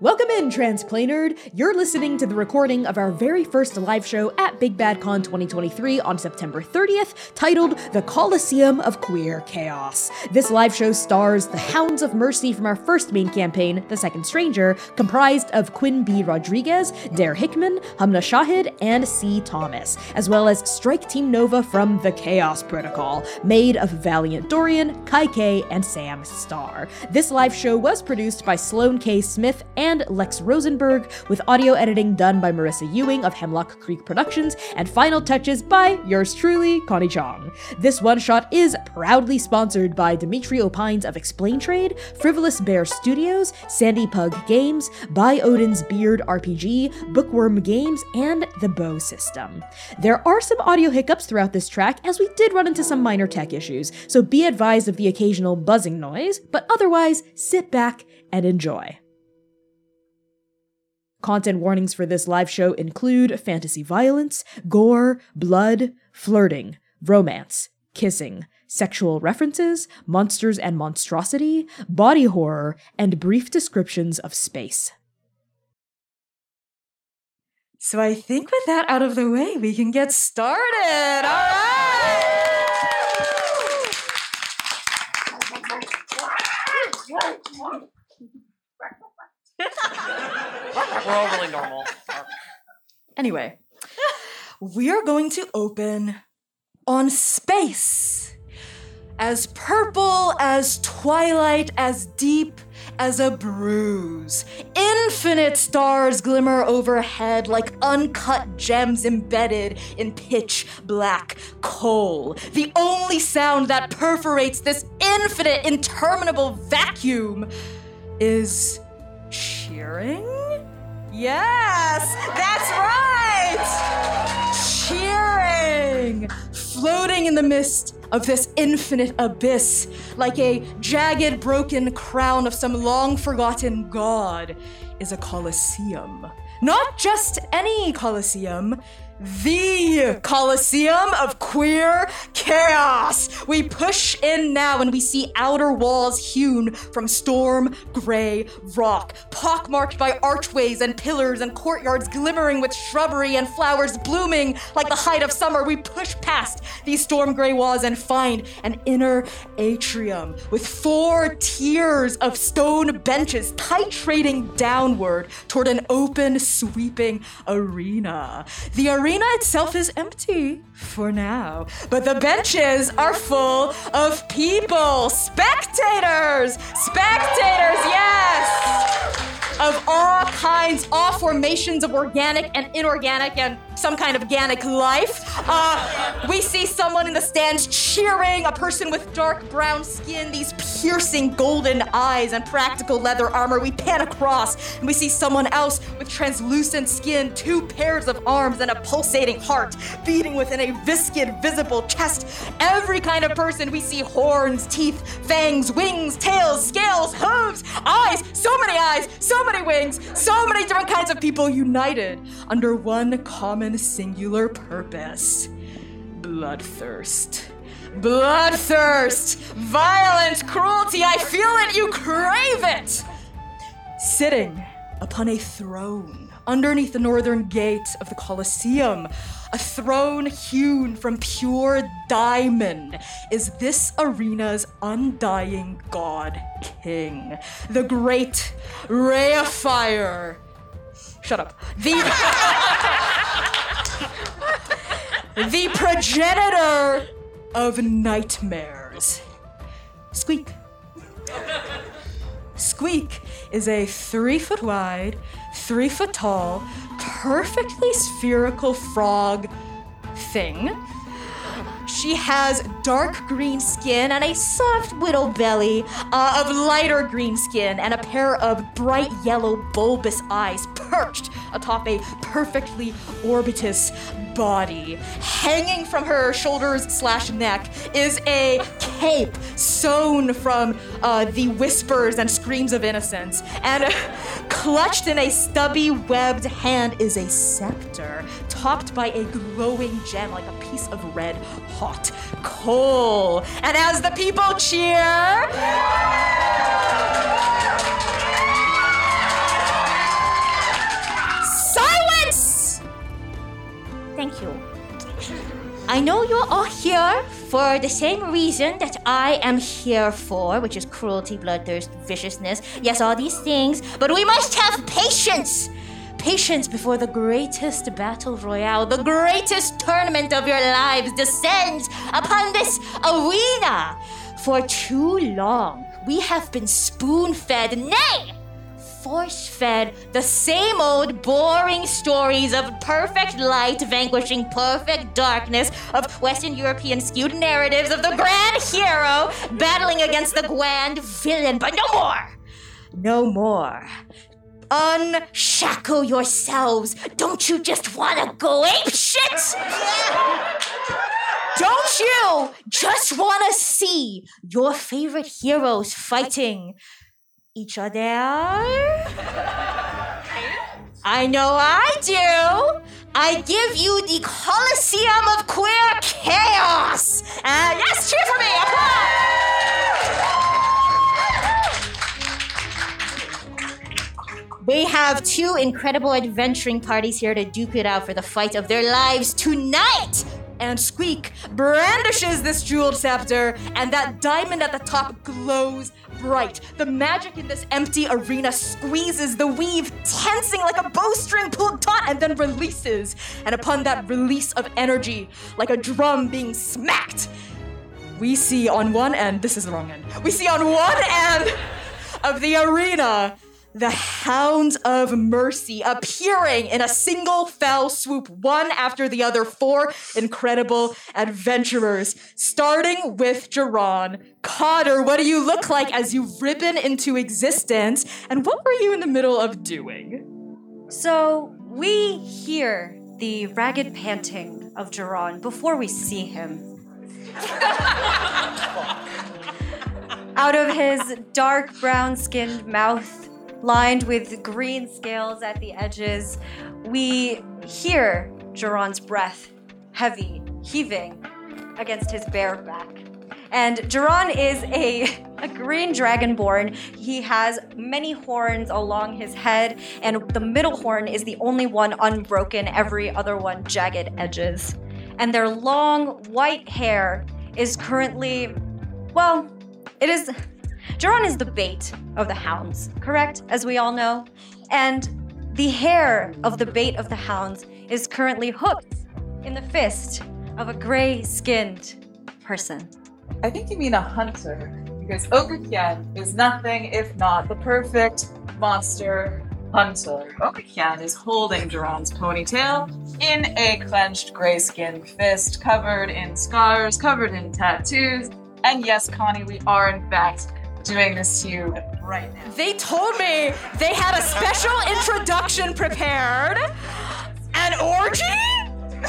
Welcome in, Transplanerd. You're listening to the recording of our very first live show at Big Bad Con 2023 on September 30th, titled The Coliseum of Queer Chaos. This live show stars the Hounds of Mercy from our first main campaign, The Second Stranger, comprised of Quinn B. Rodriguez, Dare Hickman, Hamnah Shahid, and Sea Thomas, as well as Strike Team Nova from The Chaos Protocol, made of Valiant Dorian, Cai K, and Samm Star. This live show was produced by Sloan K. Smith and Lex Rosenberg, with audio editing done by Marisa Ewing of Hemlock Creek Productions, and final touches by yours truly, Connie Chang. This one shot is proudly sponsored by Dimitri Opines of ExplainTrade, Frivolous Bear Studios, Sandy Pug Games, By Odin's Beard RPG, Bookwyrm Games, and the Bow System. There are some audio hiccups throughout this track, as we did run into some minor tech issues, so be advised of the occasional buzzing noise, but otherwise, sit back and enjoy. Content warnings for this live show include fantasy violence, gore, blood, flirting, romance, kissing, sexual references, monsters and monstrosity, body horror, and brief descriptions of space. So I think with that out of the way, we can get started. All right. We're all really normal. Anyway, we are going to open on space. As purple as twilight, as deep as a bruise. Infinite stars glimmer overhead like uncut gems embedded in pitch black coal. The only sound that perforates this infinite, interminable vacuum is cheering? Yes, that's right! Cheering! Floating in the mist of this infinite abyss, like a jagged, broken crown of some long forgotten god, is a coliseum. Not just any coliseum, the Coliseum of Queer Chaos. We push in now and we see outer walls hewn from storm gray rock, pockmarked by archways and pillars and courtyards glimmering with shrubbery and flowers blooming like the height of summer. We push past these storm gray walls and find an inner atrium with four tiers of stone benches titrating downward toward an open, sweeping arena. The arena itself is empty for now, but the benches are full of people, spectators, spectators, yes, of all kinds, all formations of organic and inorganic and some kind of organic life. Uh, we see someone in the stands cheering, a person with dark brown skin, these piercing golden eyes, and practical leather armor. We pan across and we see someone else with translucent skin, two pairs of arms, and a pulsating heart beating within a viscid, visible chest. Every kind of person we see horns, teeth, fangs, wings, tails, scales, hooves, eyes, so many eyes, so many wings, so many different kinds of people united under one common singular purpose bloodthirst. Bloodthirst! Violence, cruelty, I feel it, you crave it! Sitting upon a throne underneath the northern gate of the Colosseum, a throne hewn from pure diamond, is this arena's undying god king, the great ray of fire. Shut up. The the progenitor of nightmares. Squeak. Squeak is a three foot wide, three foot tall, perfectly spherical frog thing. She has dark green skin and a soft widow belly uh, of lighter green skin and a pair of bright yellow bulbous eyes perched atop a perfectly orbitous body. Hanging from her shoulders slash neck is a cape sewn from uh, the whispers and screams of innocence. And uh, clutched in a stubby webbed hand is a scepter topped by a glowing gem like a piece of red hot coal. And as the people cheer, I know you're all here for the same reason that I am here for, which is cruelty, bloodthirst, viciousness. Yes, all these things. But we must have patience! Patience before the greatest battle royale, the greatest tournament of your lives descends upon this arena. For too long, we have been spoon fed, nay, force fed the same old boring stories of perfect light vanquishing perfect darkness, of Western European skewed narratives of the grand hero battling against the grand villain. But no more! No more. Unshackle yourselves. Don't you just want to go ape shit? Don't you just want to see your favorite heroes fighting each other? I know I do. I give you the Colosseum of Queer Chaos. Uh, yes, cheer for me. Applause. We have two incredible adventuring parties here to duke it out for the fight of their lives tonight and Squeak brandishes this jeweled scepter, and that diamond at the top glows bright. The magic in this empty arena squeezes the weave, tensing like a bowstring pulled taut, and then releases. And upon that release of energy, like a drum being smacked, we see on one end, this is the wrong end, we see on one end of the arena the Hounds of Mercy appearing in a single fell swoop, one after the other, four incredible adventurers, starting with Jerron. Cotter, what do you look like as you ribbon into existence? And what were you in the middle of doing? So, we hear the ragged panting of Jerron before we see him. Out of his dark brown skinned mouth lined with green scales at the edges. We hear Jerron's breath, heavy, heaving against his bare back. And Jerron is a, a green dragonborn. He has many horns along his head, and the middle horn is the only one unbroken, every other one jagged edges. And their long white hair is currently, well, it is Jerron is the bait of the hounds, correct? As we all know. And the hair of the bait of the hounds is currently hooked in the fist of a gray skinned person. I think you mean a hunter, because Okakyan is nothing if not the perfect monster hunter. Okakyan is holding Jerron's ponytail in a clenched gray skinned fist, covered in scars, covered in tattoos. And yes, Connie, we are in fact doing this to you right now. They told me they had a special introduction prepared. An orgy?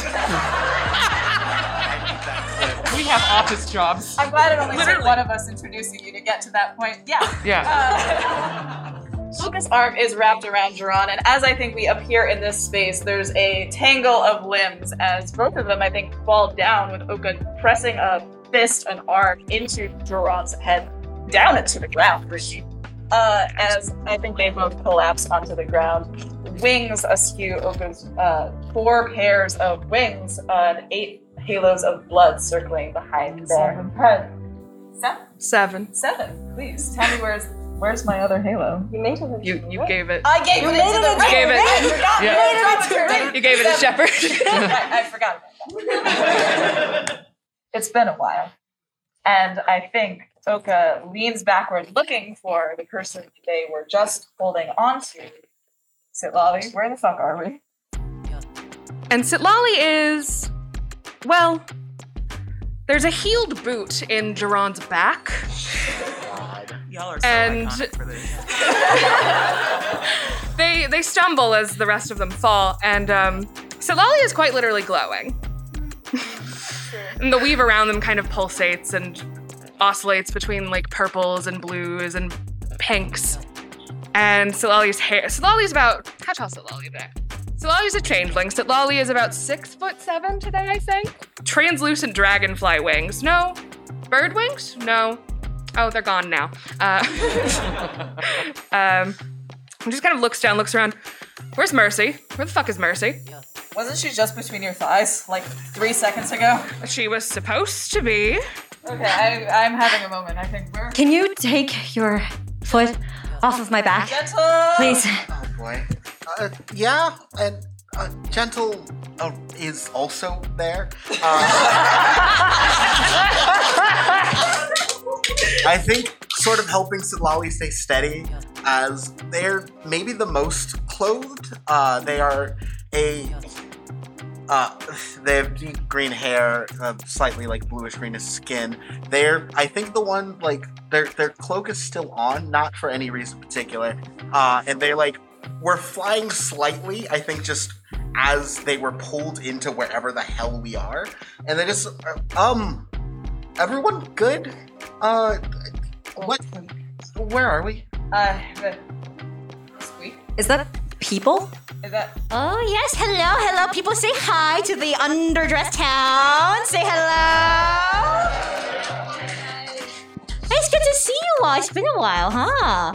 we have office jobs. I'm glad it only Literally. took one of us introducing you to get to that point. Yeah. Yeah. Uh, Lucas' arm is wrapped around Jerron, and as I think we appear in this space, there's a tangle of limbs as both of them, I think, fall down with Oka pressing a fist and arm into Jerron's head down into the ground, really. Uh, as I think they both collapse onto the ground. Wings askew opens uh, four pairs of wings on eight halos of blood circling behind their head. Seven. Seven. Seven. Please tell me where's where's my other halo? You made it. You you gave it. I gave You it made to it the into gave it. I forgot. Yeah. You it You gave it to Shepard. I, I forgot about that. it's been a while. And I think Oka leans backward looking for the person they were just holding onto. Sitlali, where the fuck are we? And Sitlali is, well, there's a healed boot in Jerron's back. Y'all are so And- iconic for this. They they stumble as the rest of them fall, and um, Sitlali is quite literally glowing. and the weave around them kind of pulsates and oscillates between like purples and blues and pinks. And Sitlali's hair. Sitlali's about how tall is Sitlali there? Sitlali's a changeling. Sitlali is about six foot seven today, I think. Translucent dragonfly wings. No. Bird wings? No. Oh, they're gone now. Uh, um, just kind of looks down, looks around. Where's Mercy? Where the fuck is Mercy? Wasn't she just between your thighs like three seconds ago? She was supposed to be. Okay, I, I'm having a moment. I think we're Can you take your foot off of my back? gentle. Please. Oh boy. Uh, yeah, and uh, Gentle uh, is also there. Uh, I think sort of helping Sitlali stay steady as they're maybe the most clothed. Uh, they are a. Uh, they have deep green hair, uh, slightly like bluish greenish skin. They're, I think, the one like their their cloak is still on, not for any reason particular. Uh, and they're like were flying slightly. I think just as they were pulled into wherever the hell we are, and they just uh, um, everyone good? Uh, what? Where are we? Uh, the- squeak. Is that people? Is that? Oh, yes. Hello, hello. People say hi to the underdressed town. Say hello. Hey, it's good to see you all. It's been a while, huh?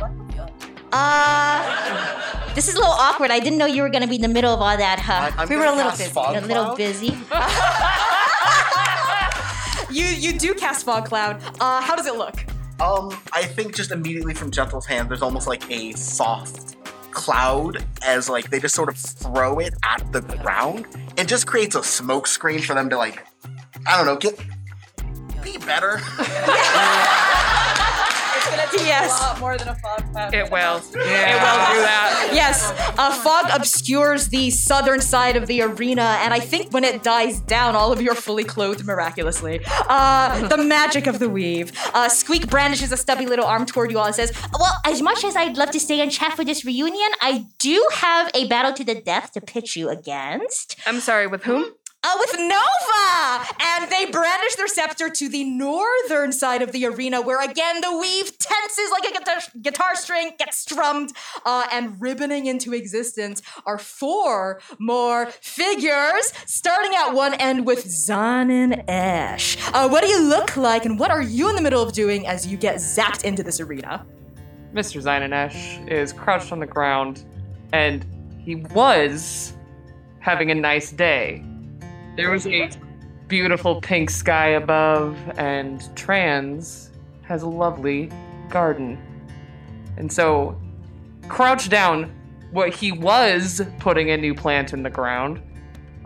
Uh, this is a little awkward. I didn't know you were going to be in the middle of all that, huh? I- We were a little busy. A little busy. You you do cast fog cloud. Uh, how does it look? Um, I think just immediately from Gentle's hand, there's almost like a soft cloud as like they just sort of throw it at the ground. It just creates a smoke screen for them to like, I don't know, get be better. It's gonna take Yes. a lot more than a fog cloud. It will. It will do that. Yes, uh, fog obscures the southern side of the arena, and I think when it dies down, all of you are fully clothed miraculously. Uh, the magic of the weave. Uh, Squeak brandishes a stubby little arm toward you all and says, Well, as much as I'd love to stay and chat for this reunion, I do have a battle to the death to pitch you against. I'm sorry, with whom? Uh, with Nova! And they brandish their scepter to the northern side of the arena, where again the weave tenses like a guitar, guitar string, gets strummed, uh, and ribboning into existence are four more figures, starting at one end with Zan and Ash. Uh, what do you look like, and what are you in the middle of doing as you get zapped into this arena? Mr. Zynanesh is crouched on the ground, and he was having a nice day. There was a beautiful pink sky above, and Trans has a lovely garden. And so, crouched down, what he was putting a new plant in the ground,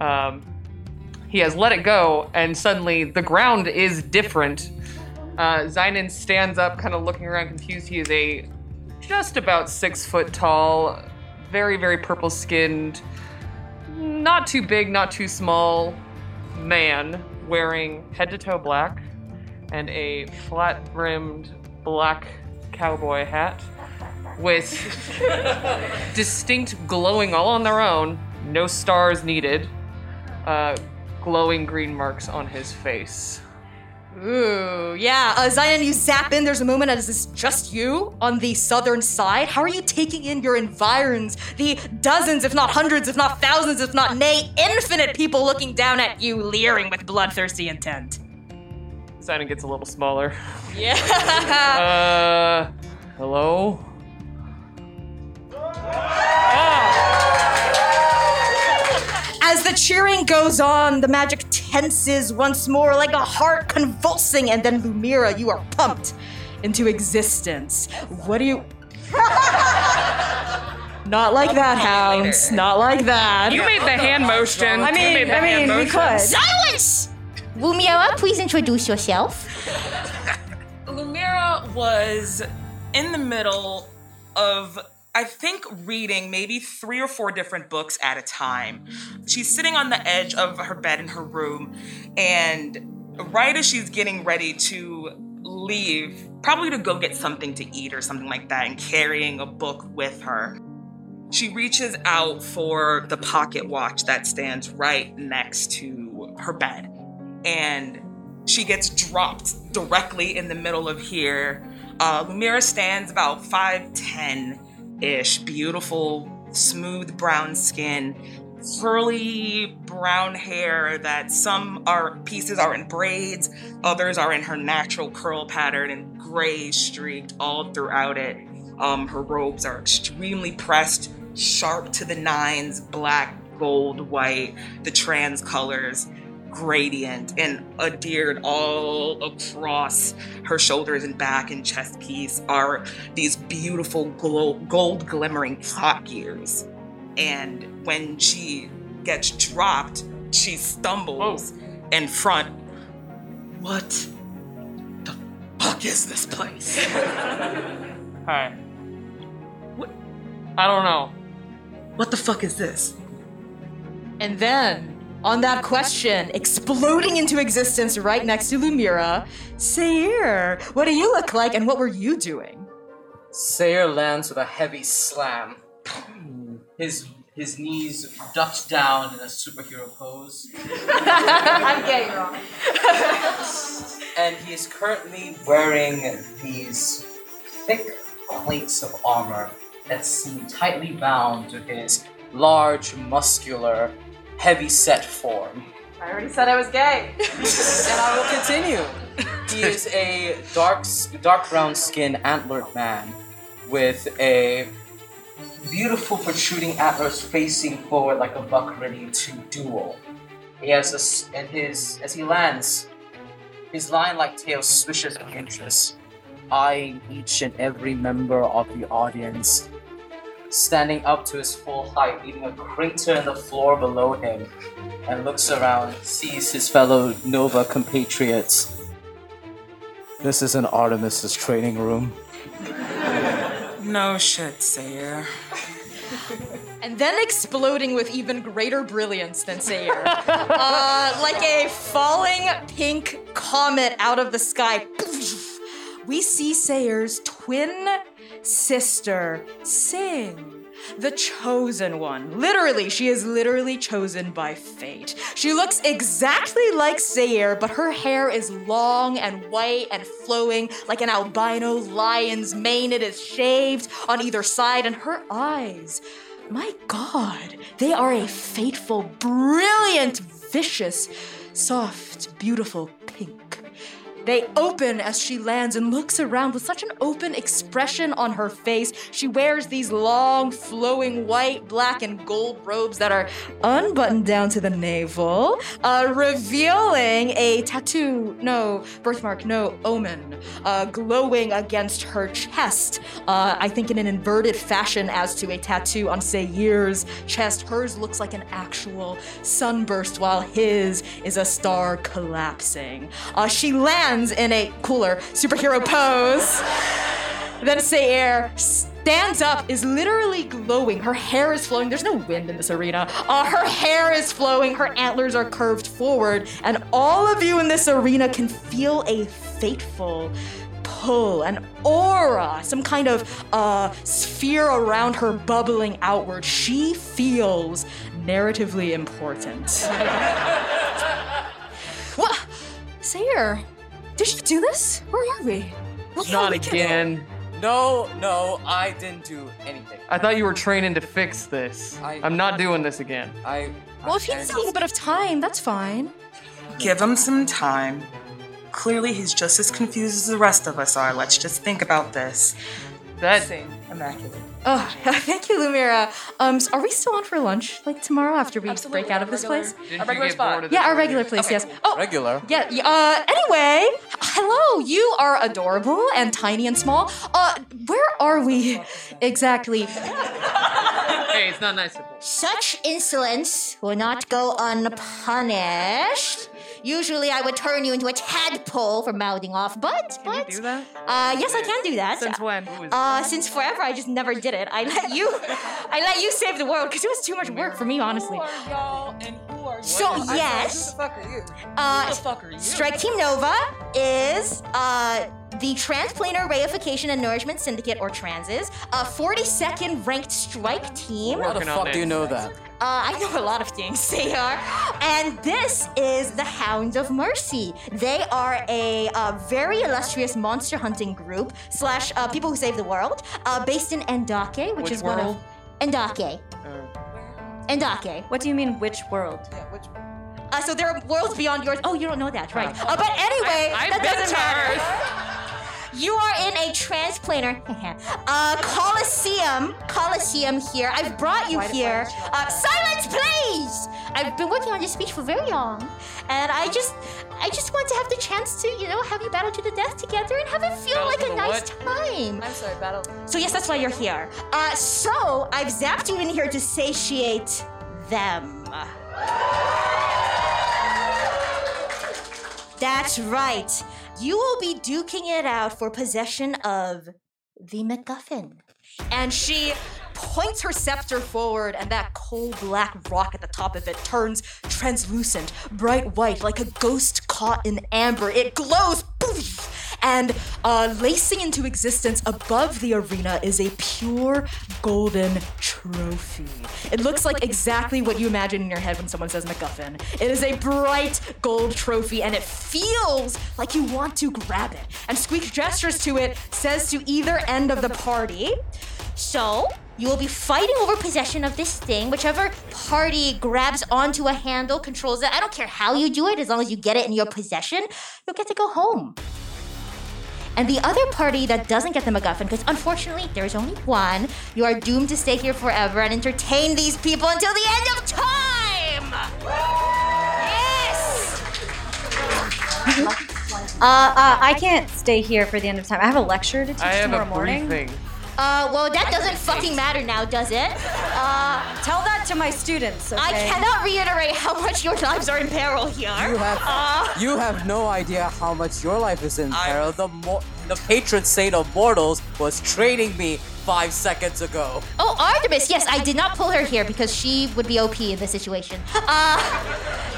um, he has let it go, and suddenly the ground is different. Uh, Zynon stands up, kind of looking around confused. He is a just about six foot tall, very, very purple skinned, not too big, not too small man wearing head to toe black and a flat brimmed black cowboy hat with distinct glowing all on their own, no stars needed, uh, glowing green marks on his face. Ooh, yeah. Uh, Zion, you zap in. There's a moment as it's just you on the southern side. How are you taking in your environs? The dozens, if not hundreds, if not thousands, if not nay, infinite people looking down at you, leering with bloodthirsty intent. Zion gets a little smaller. Yeah. Uh, hello? As the cheering goes on, the magic tenses once more like a heart convulsing, and then Lumira, you are pumped into existence. What do you. Not like that, hounds. Not like that. You made the hand motion. I You mean, made the I hand mean, we could. Silence! Lumira, please introduce yourself. Lumira was in the middle of, I think, reading maybe three or four different books at a time. She's sitting on the edge of her bed in her room, and right as she's getting ready to leave, probably to go get something to eat or something like that, and carrying a book with her, she reaches out for the pocket watch that stands right next to her bed. And she gets dropped directly in the middle of here. Uh, Lumira stands about 5'10 ish, beautiful, smooth brown skin, curly brown hair that some are pieces are in braids, others are in her natural curl pattern and gray streaked all throughout it. Um, her robes are extremely pressed, sharp to the nines, black gold, white, the trans colors, gradient, and adhered all across her shoulders and back and chest piece are these beautiful glow, gold glimmering hot gears. And when she gets dropped, she stumbles oh. in front. What the fuck is this place? Hi. What? I don't know. What the fuck is this? And then, on that question, exploding into existence right next to Lumira, Sayer, what do you look like and what were you doing? Sayer lands with a heavy slam. His his knees ducked down in a superhero pose. I'm getting wrong. and he is currently wearing these thick plates of armor that seem tightly bound to his large, muscular, heavy set form. I already said I was gay. and I will continue. He is a dark, dark brown skinned antlered man with a beautiful protruding antlers facing forward like a buck ready to duel. He has a, and his as he lands, his lion-like tail swishes with interest, eyeing each and every member of the audience. Standing up to his full height, leaving a crater in the floor below him, and looks around, sees his fellow Nova compatriots. This is an Artemis's training room. No shit, Sayer. And then exploding with even greater brilliance than Sayer. uh, like a falling pink comet out of the sky. We see Sayer's twin sister, Sing. The chosen one. Literally, she is literally chosen by fate. She looks exactly like Sayer, but her hair is long and white and flowing like an albino lion's mane. It is shaved on either side, and her eyes my god, they are a fateful, brilliant, vicious, soft, beautiful pink. They open as she lands and looks around with such an open expression on her face. She wears these long, flowing white, black, and gold robes that are unbuttoned down to the navel, uh, revealing a tattoo, no, birthmark, no, omen, uh, glowing against her chest. Uh, I think in an inverted fashion as to a tattoo on Sayer's chest. Hers looks like an actual sunburst, while his is a star collapsing. Uh, she lands in a cooler superhero pose. Then Sayer stands up, is literally glowing. Her hair is flowing. There's no wind in this arena. Uh, her hair is flowing. Her antlers are curved forward. And all of you in this arena can feel a fateful pull, an aura, some kind of uh, sphere around her bubbling outward. She feels narratively important. what? Sayer, did you do this? Where are we? What Not are we doing? again. No, no, I didn't do anything. I thought you were training to fix this. I- I'm not doing this again. I. Well, if he needs a little bit of time, that's fine. Give him some time. Clearly, he's just as confused as the rest of us are. Let's just think about this. That Sing, immaculate. Oh, thank you, Lumira. Um, s- are we still on for lunch, like tomorrow after we break out of this place? didn't A you regular get spot. bored of Yeah, this our regular place. Yes. Oh, Regular. yeah. y- Uh, anyway, h- hello. You are adorable and tiny and small. Uh, where are we exactly? Hey, it's not nice to. Such insolence will not go unpunished. Usually, I would turn you into a tadpole for mouthing off, but Can you but do that? uh, yes, I can do that. Since when? Uh, since forever, I just never did it. I let you, I let you save the world because it was too much work for me, honestly. Who are y'all and who are So yes, fuck are you? uh, fuck are you? Strike Team Nova is uh, the Transplanar Reification and Nourishment Syndicate, or Transes, a 42nd ranked strike team. How the fuck do you know that? Uh, I know a lot of things they are. And this is the Hounds of Mercy. They are a uh, very illustrious monster hunting group slash uh, people who save the world, uh, based in Endake, which, Which is one world? of Endake. Endake. What do you mean, which world? Uh, so there are worlds beyond yours. Oh, you don't know that, right? Uh, but anyway, I- I've that been doesn't to matter. Earth. you are in a transplanar, uh, Coliseum, Coliseum here. I've brought you Why- why here. did you- Uh, silence, please! I've been working on this speech for very long, and I just, I just want to have the chance to, you know, have you battle to the death together and have it feel Battle like a nice what? time. I'm sorry, battle. So yes, that's why you're here. Uh, so I've zapped you in here to satiate them. That's right. You will be duking it out for possession of the MacGuffin. and she points her scepter forward, and that coal black rock at the top of it turns translucent, bright white, like a ghost caught in amber. It glows! And uh, lacing into existence above the arena is a pure golden trophy. It looks like exactly what you imagine in your head when someone says MacGuffin. It is a bright gold trophy, and it feels like you want to grab it. And Squeak gestures to it, says to either end of the party, So, you will be fighting over possession of this thing. Whichever party grabs onto a handle, controls it. I don't care how you do it, as long as you get it in your possession, you'll get to go home. And the other party that doesn't get the MacGuffin, because unfortunately there's only one, you are doomed to stay here forever and entertain these people until the end of time! Yes! Uh, uh, I can't stay here for the end of time. I have a lecture to teach I have tomorrow a morning. briefing. Uh, well, that doesn't fucking matter now, does it? Uh, Tell that to my students. Okay? I cannot reiterate how much your lives are in peril here. You have Uh, you have no idea how much your life is in peril. The mo- the patron saint of mortals was training me five seconds ago. Oh, Artemis. Yes, I did not pull her here because she would be OP in this situation. Uh,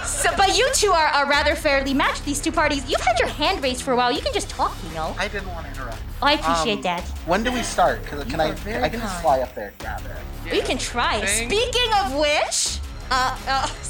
so, but you two are, are rather fairly matched. These two parties. You've had your hand raised for a while. You can just talk, you know. I didn't want to interrupt. Oh, I appreciate Um, that. When do we start? Cause can I? I can kind. fly up there and grab it. You can try. Sing. Speaking of which, uh, uh,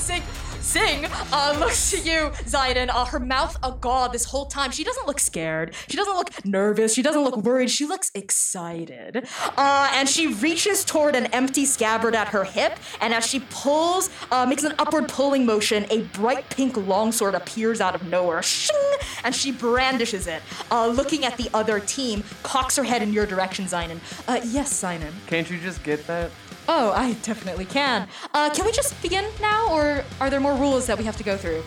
Sing, uh, looks to you, Zayden, uh, her mouth agog this whole time. She doesn't look scared. She doesn't look nervous. She doesn't look worried. She looks excited. Uh, and she reaches toward an empty scabbard at her hip, and as she pulls, uh, makes an upward pulling motion, a bright pink longsword appears out of nowhere. Shing! And she brandishes it. Uh, looking at the other team, cocks her head in your direction, Zynon. Uh, yes, Zynon. Can't you just get that? Oh, I definitely can. Uh, can we just begin now, or are there more rules that we have to go through?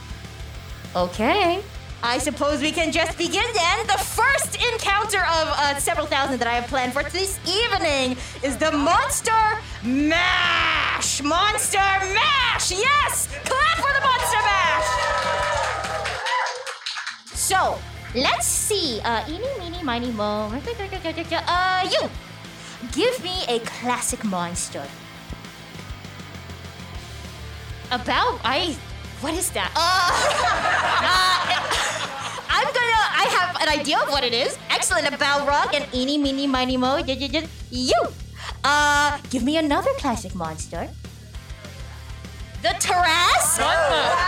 Okay. I suppose we can just begin then. The first encounter of uh, several thousand that I have planned for this evening is the Monster Mash! Monster Mash! Yes! Clap for the Monster Mash! So, let's see. Uh, eeny, meeny, miny, mo. Uh, you! Give me a classic monster. About I what is that? Uh, uh, I'm gonna I have an idea of what it is. Excellent a Balrog and eeny meeny miny mo. You uh give me another classic monster. The Tarrasque?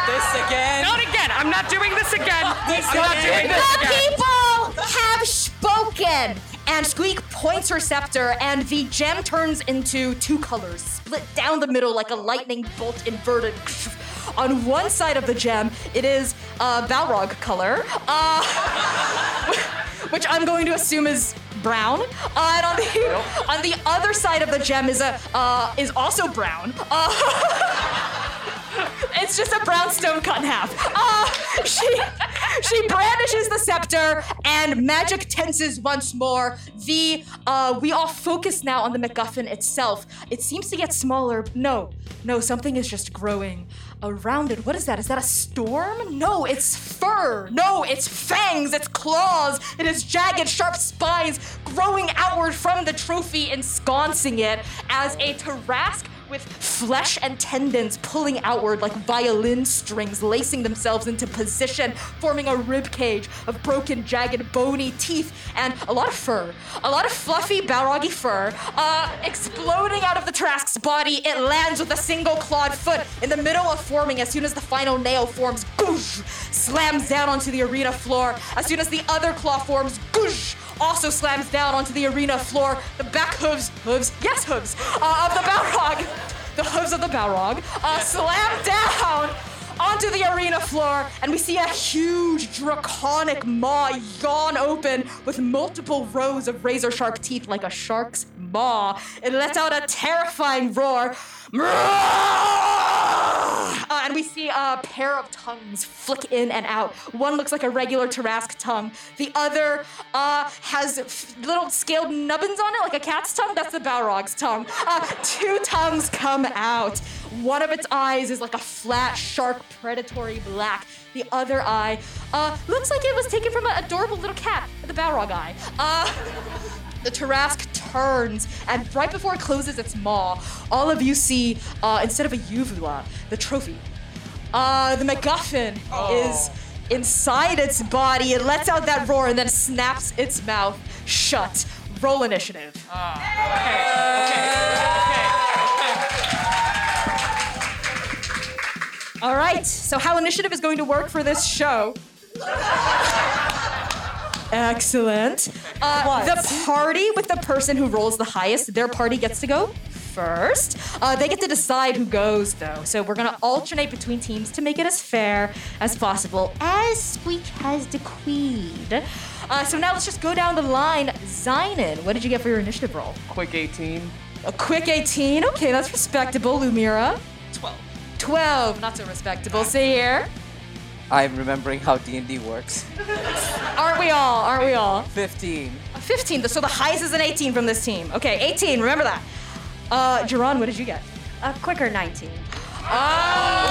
This again. Not again! I'm not doing this again! I'm not doing this The again! people have spoken! And Squeak points her scepter, and the gem turns into two colors, split down the middle like a lightning bolt inverted. On one side of the gem, it is uh, Balrog color, uh, which I'm going to assume is brown. Uh, and on the on the other side of the gem is a uh, is also brown. It's just a brown stone cut in half. Uh, she she brandishes the scepter and magic tenses once more. The uh, we all focus now on the MacGuffin itself. It seems to get smaller. No, no, something is just growing around it. What is that? Is that a storm? No, it's fur. No, it's fangs. It's claws. It is jagged, sharp spines growing outward from the trophy, ensconcing it as a Tarrasque with flesh and tendons pulling outward like violin strings, lacing themselves into position, forming a rib cage of broken, jagged, bony teeth and a lot of fur. A lot of fluffy, balroggy fur. Uh, exploding out of the Tarrasque's body, it lands with a single clawed foot in the middle of forming as soon as the final nail forms. Goosh! Slams down onto the arena floor. As soon as the other claw forms, goosh! Also slams down onto the arena floor. The back hooves, hooves, yes, hooves, uh, of the Balrog, the hooves of the Balrog, uh, slam down onto the arena floor, and we see a huge draconic maw yawn open with multiple rows of razor sharp teeth like a shark's maw. It lets out a terrifying roar. Uh, and we see a pair of tongues flick in and out. One looks like a regular Tarrasque tongue. The other uh, has f- little scaled nubbins on it, like a cat's tongue. That's the Balrog's tongue. Uh, two tongues come out. One of its eyes is like a flat, sharp, predatory black. The other eye uh, looks like it was taken from an adorable little cat, the Balrog eye. The Tarrasque turns, and right before it closes its maw, all of you see, uh, instead of a uvula, the trophy. Uh, the MacGuffin is inside its body. It lets out that roar and then snaps its mouth shut. Roll initiative. All right, so how initiative is going to work for this show? Excellent. Uh, the party with the person who rolls the highest, their party gets to go first. Uh, they get to decide who goes, though. So we're going to alternate between teams to make it as fair as possible, as Squeak has decreed. Uh, so now let's just go down the line. Zynon, what did you get for your initiative roll? Quick 18. A quick 18. Okay, that's respectable. Lumira? 12. 12. Not so respectable. See here. I'm remembering how D&D works. Aren't we all? Aren't we all? 15. A 15. So the highest is an 18 from this team. Okay, 18. Remember that. Uh, Jerron, what did you get? A quicker 19. Oh!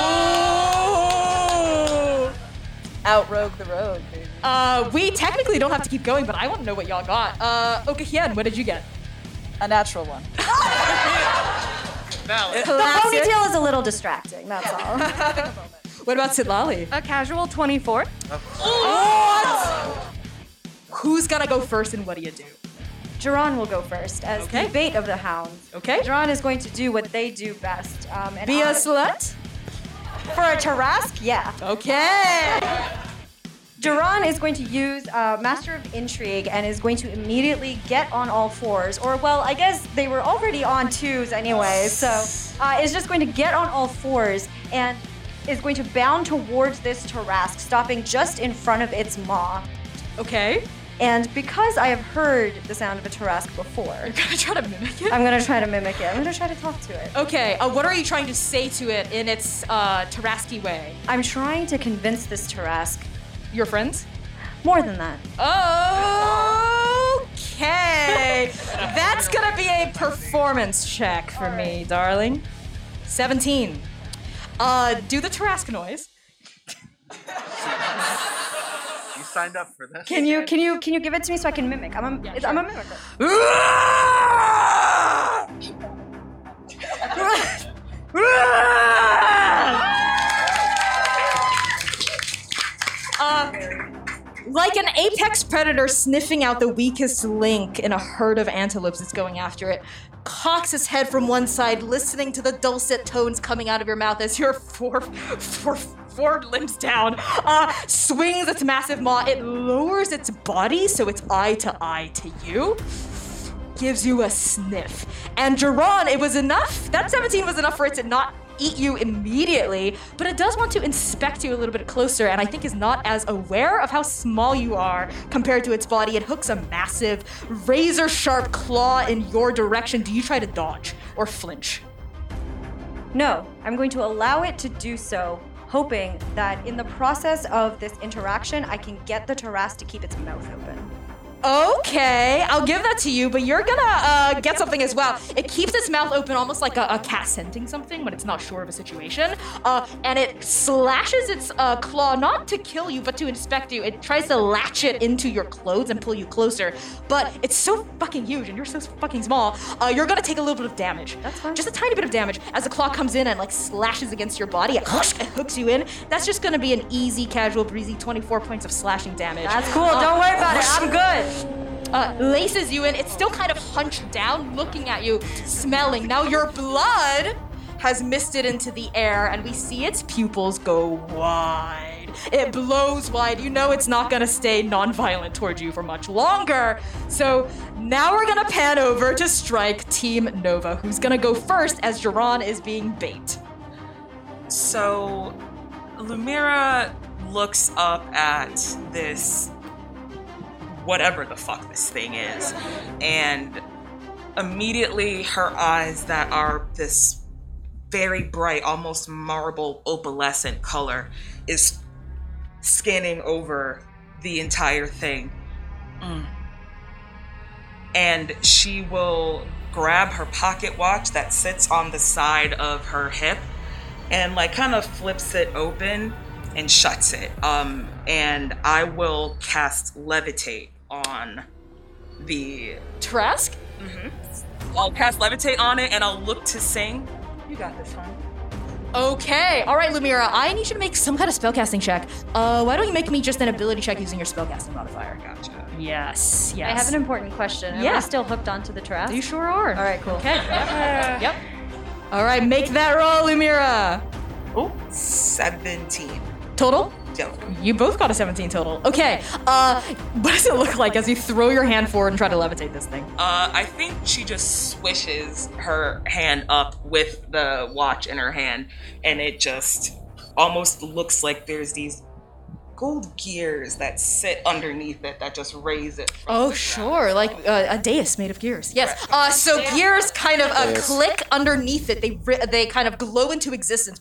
Outrogue the road, baby. Uh, we technically don't have to keep going, but I want to know what y'all got. Uh, Okahien, what did you get? A natural one. Valid. The ponytail is a little distracting, that's all. What about Sitlali? A casual 24. Who's gonna go first and what do you do? Duran will go first as Okay. the bait of the hounds. Okay. Duran is going to do what they do best. Um, and Be a slut? for a Tarrasque, yeah. Okay. Duran is going to use uh, Master of Intrigue and is going to immediately get on all fours. Or, well, I guess they were already on twos anyway. So, uh, is just going to get on all fours and is going to bound towards this Tarrasque, stopping just in front of its maw. Okay. And because I have heard the sound of a Tarrasque before, You're gonna try to mimic it? I'm gonna try to mimic it. I'm gonna try to talk to it. Okay, uh, what are you trying to say to it in its uh, Taraski way? I'm trying to convince this Tarrasque Your friends? more than that. Okay. That's gonna be a performance check for me, darling. 17. Uh, do the Tarrasque noise. You signed up for this. Can you can you can you give it to me so I can mimic? I'm a it's- I'm a mimicker. Uh, like an apex predator sniffing out the weakest link in a herd of antelopes that's going after it, cocks its head from one side, listening to the dulcet tones coming out of your mouth as your four, four, four limbs down, uh, swings its massive maw. It lowers its body so it's eye to eye to you. Gives you a sniff. And Jerron, it was enough. That 17 was enough for it to not eat you immediately, but it does want to inspect you a little bit closer, and I think is not as aware of how small you are compared to its body. It hooks a massive, razor sharp claw in your direction. Do you try to dodge or flinch? No, I'm going to allow it to do so, hoping that in the process of this interaction, I can get the Tarrasque to keep its mouth open. Okay, I'll give that to you, but you're gonna uh, get something as well. It keeps its mouth open almost like a, a cat scenting something when it's not sure of a situation. Uh, and it slashes its uh, claw not to kill you, but to inspect you. It tries to latch it into your clothes and pull you closer. But it's so fucking huge and you're so fucking small, uh, you're gonna take a little bit of damage. That's fine. Just a tiny bit of damage as the claw comes in and like slashes against your body. It, it hooks you in. That's just gonna be an easy, casual, breezy 24 points of slashing damage. That's cool. Don't worry about it. I'm good. Uh, laces you in. It's still kind of hunched down, looking at you, smelling. Now your blood has misted into the air, and we see its pupils go wide. It blows wide. You know it's not gonna stay non-violent towards you for much longer. So now we're gonna pan over to strike Team Nova, who's gonna go first as Jerron is being bait. So Lumira looks up at this whatever the fuck this thing is, and immediately her eyes that are this very bright, almost marble opalescent color is scanning over the entire thing. Mm. And she will grab her pocket watch that sits on the side of her hip and like kind of flips it open and shuts it. Um, and I will cast levitate on the Tarrasque? Mm-hmm. I'll cast levitate on it and I'll look to sing. You got this, hon. Okay. All right, Lumira. I need you to make some kind of spellcasting check. Uh, why don't you make me just an ability check using your spellcasting modifier? Gotcha. Yes. Yes. I have an important question. Am Yeah. I still hooked onto the trap? You sure are. All right, cool. Okay. Yep. yep. All right. Make that roll, Lumira. Oh, 17. Total. Yep. You both got a 17 total. Okay. Uh, what does it look like as you throw your hand forward and try to levitate this thing? Uh, I think she just swishes her hand up with the watch in her hand, and it just almost looks like there's these gold gears that sit underneath it that just raise it. from Oh, the sure, like uh, a dais made of gears. Yes. Uh, so gears kind of uh, click underneath it. They ri- they kind of glow into existence.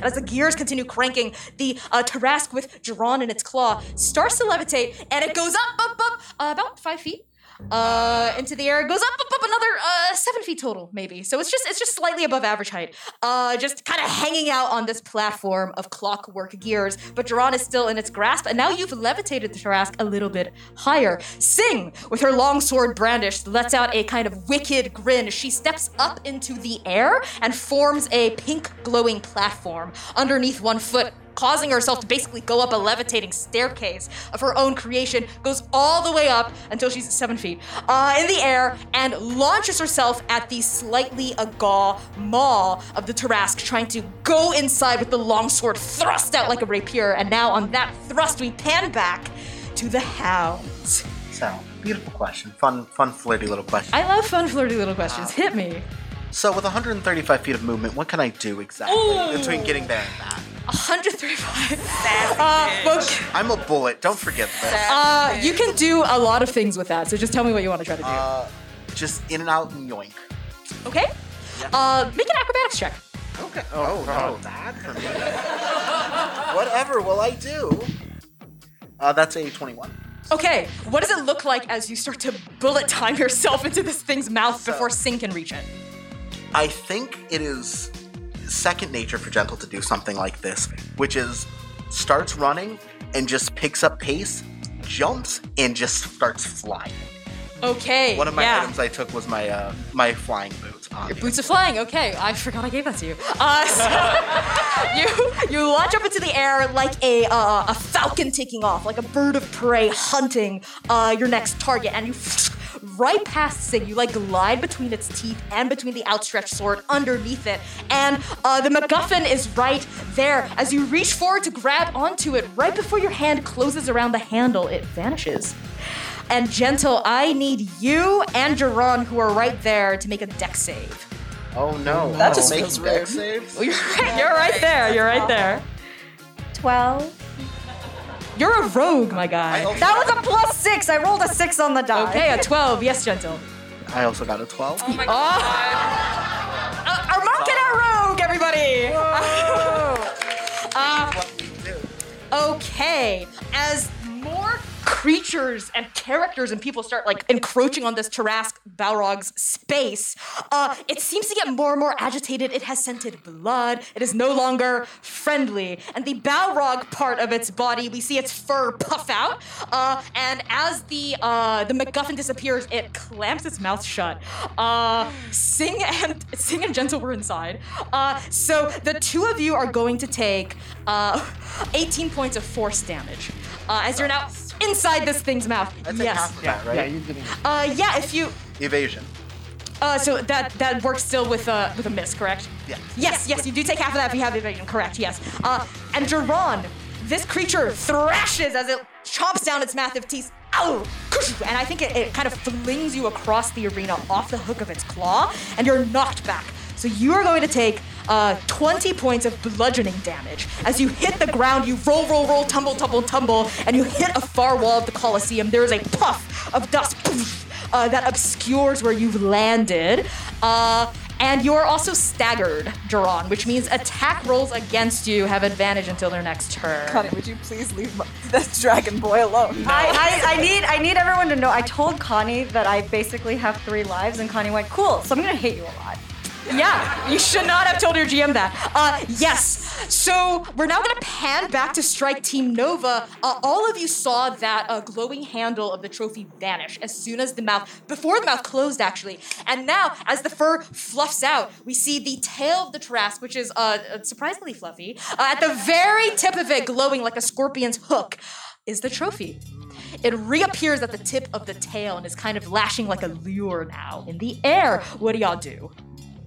And as the gears continue cranking, the uh, Tarrasque with Jiran in its claw starts to levitate, and it goes up, up, up, uh, about five feet. Uh, into the air, It goes up, up, up, another uh, seven feet total, maybe. So it's just it's just slightly above average height. Uh, just kind of hanging out on this platform of clockwork gears. But Jiran is still in its grasp, and now you've levitated the Tarrasque a little bit higher. Sing, with her long sword brandished, lets out a kind of wicked grin. She steps up into the air and forms a pink glowing platform underneath one foot causing herself to basically go up a levitating staircase of her own creation, goes all the way up until she's seven feet uh, in the air, and launches herself at the slightly agaw maw of the Tarrasque, trying to go inside with the longsword thrust out like a rapier. And now, on that thrust, we pan back to the hounds. So, beautiful question. Fun, fun, flirty little question. I love fun, flirty little questions. Hit me. So, with 135 feet of movement, what can I do exactly between getting there and back? 135. Uh, well, I'm a bullet. Don't forget that. uh, you can do a lot of things with that, so just tell me what you want to try to do. Uh, just in and out and yoink. Okay. Uh, make an acrobatics check. Okay. Oh, no, that for me. Whatever will I do? Uh, that's a 21. Okay. What does it look like as you start to bullet time yourself into this thing's mouth before Sing can reach it? I think it is second nature for Gentle to do something like this, which is starts running and just picks up pace, jumps, and just starts flying. Okay. One of my yeah. items I took was my uh, my flying boots. obviously. Boots of flying. Okay, I forgot I gave that to you. Uh, so you you launch up into the air like a uh, a falcon taking off, like a bird of prey hunting uh, your next target, and you right past Sig. You like glide between its teeth and between the outstretched sword underneath it, and uh, the MacGuffin is right there. As you reach forward to grab onto it, right before your hand closes around the handle, it vanishes. And Gentle, I need you and Jerron, who are right there, to make a Dex save. Oh no! That just Make feels Dex saves? Well, you're right, you're right there. You're right there. 12. You're a rogue, my guy. That was a plus six. I rolled a six on the die. Okay, a 12. Yes, Gentle. I also got a 12. Oh my Oh. god. Uh, our market our rogue, everybody. Uh, okay, as more creatures and characters and people start like encroaching on this Tarrasque Balrog's space, uh, it seems to get more and more agitated. It has scented blood. It is no longer friendly. And the Balrog part of its body, we see its fur puff out. Uh, and as the uh, the MacGuffin disappears, it clamps its mouth shut. Uh, Sing and Sing and Gentle were inside. Uh, so the two of you are going to take uh, 18 points of force damage uh, as you're now inside this thing's mouth. I take yes. half of that, right? Yeah, you're getting. Uh, yeah. If you. Evasion. Uh, so that that works still with a with a miss, correct? Yeah. Yes, yes, you do take half of that if you have evasion, correct? Yes. Uh, and Duran, this creature thrashes as it chomps down its massive teeth. Ow! And I think it, it kind of flings you across the arena off the hook of its claw, and you're knocked back. So you are going to take uh, 20 points of bludgeoning damage. As you hit the ground, you roll, roll, roll, tumble, tumble, tumble, and you hit a far wall of the Colosseum. There is a puff of dust poof, uh, that obscures where you've landed. Uh, and you're also staggered, Duran, which means attack rolls against you have advantage until their next turn. Connie, would you please leave my, that dragon boy alone? I, I, I need I need everyone to know. I told Connie that I basically have three lives, and Connie went, "Cool." So I'm gonna hate you a lot. Yeah, you should not have told your GM that. Uh, yes. So we're now gonna pan back to strike Team Nova. Uh, all of you saw that uh, glowing handle of the trophy vanish as soon as the mouth, before the mouth closed actually. And now, as the fur fluffs out, we see the tail of the Tarrasque, which is uh, surprisingly fluffy, uh, at the very tip of it, glowing like a scorpion's hook, is the trophy. It reappears at the tip of the tail and is kind of lashing like a lure now in the air. What do y'all do?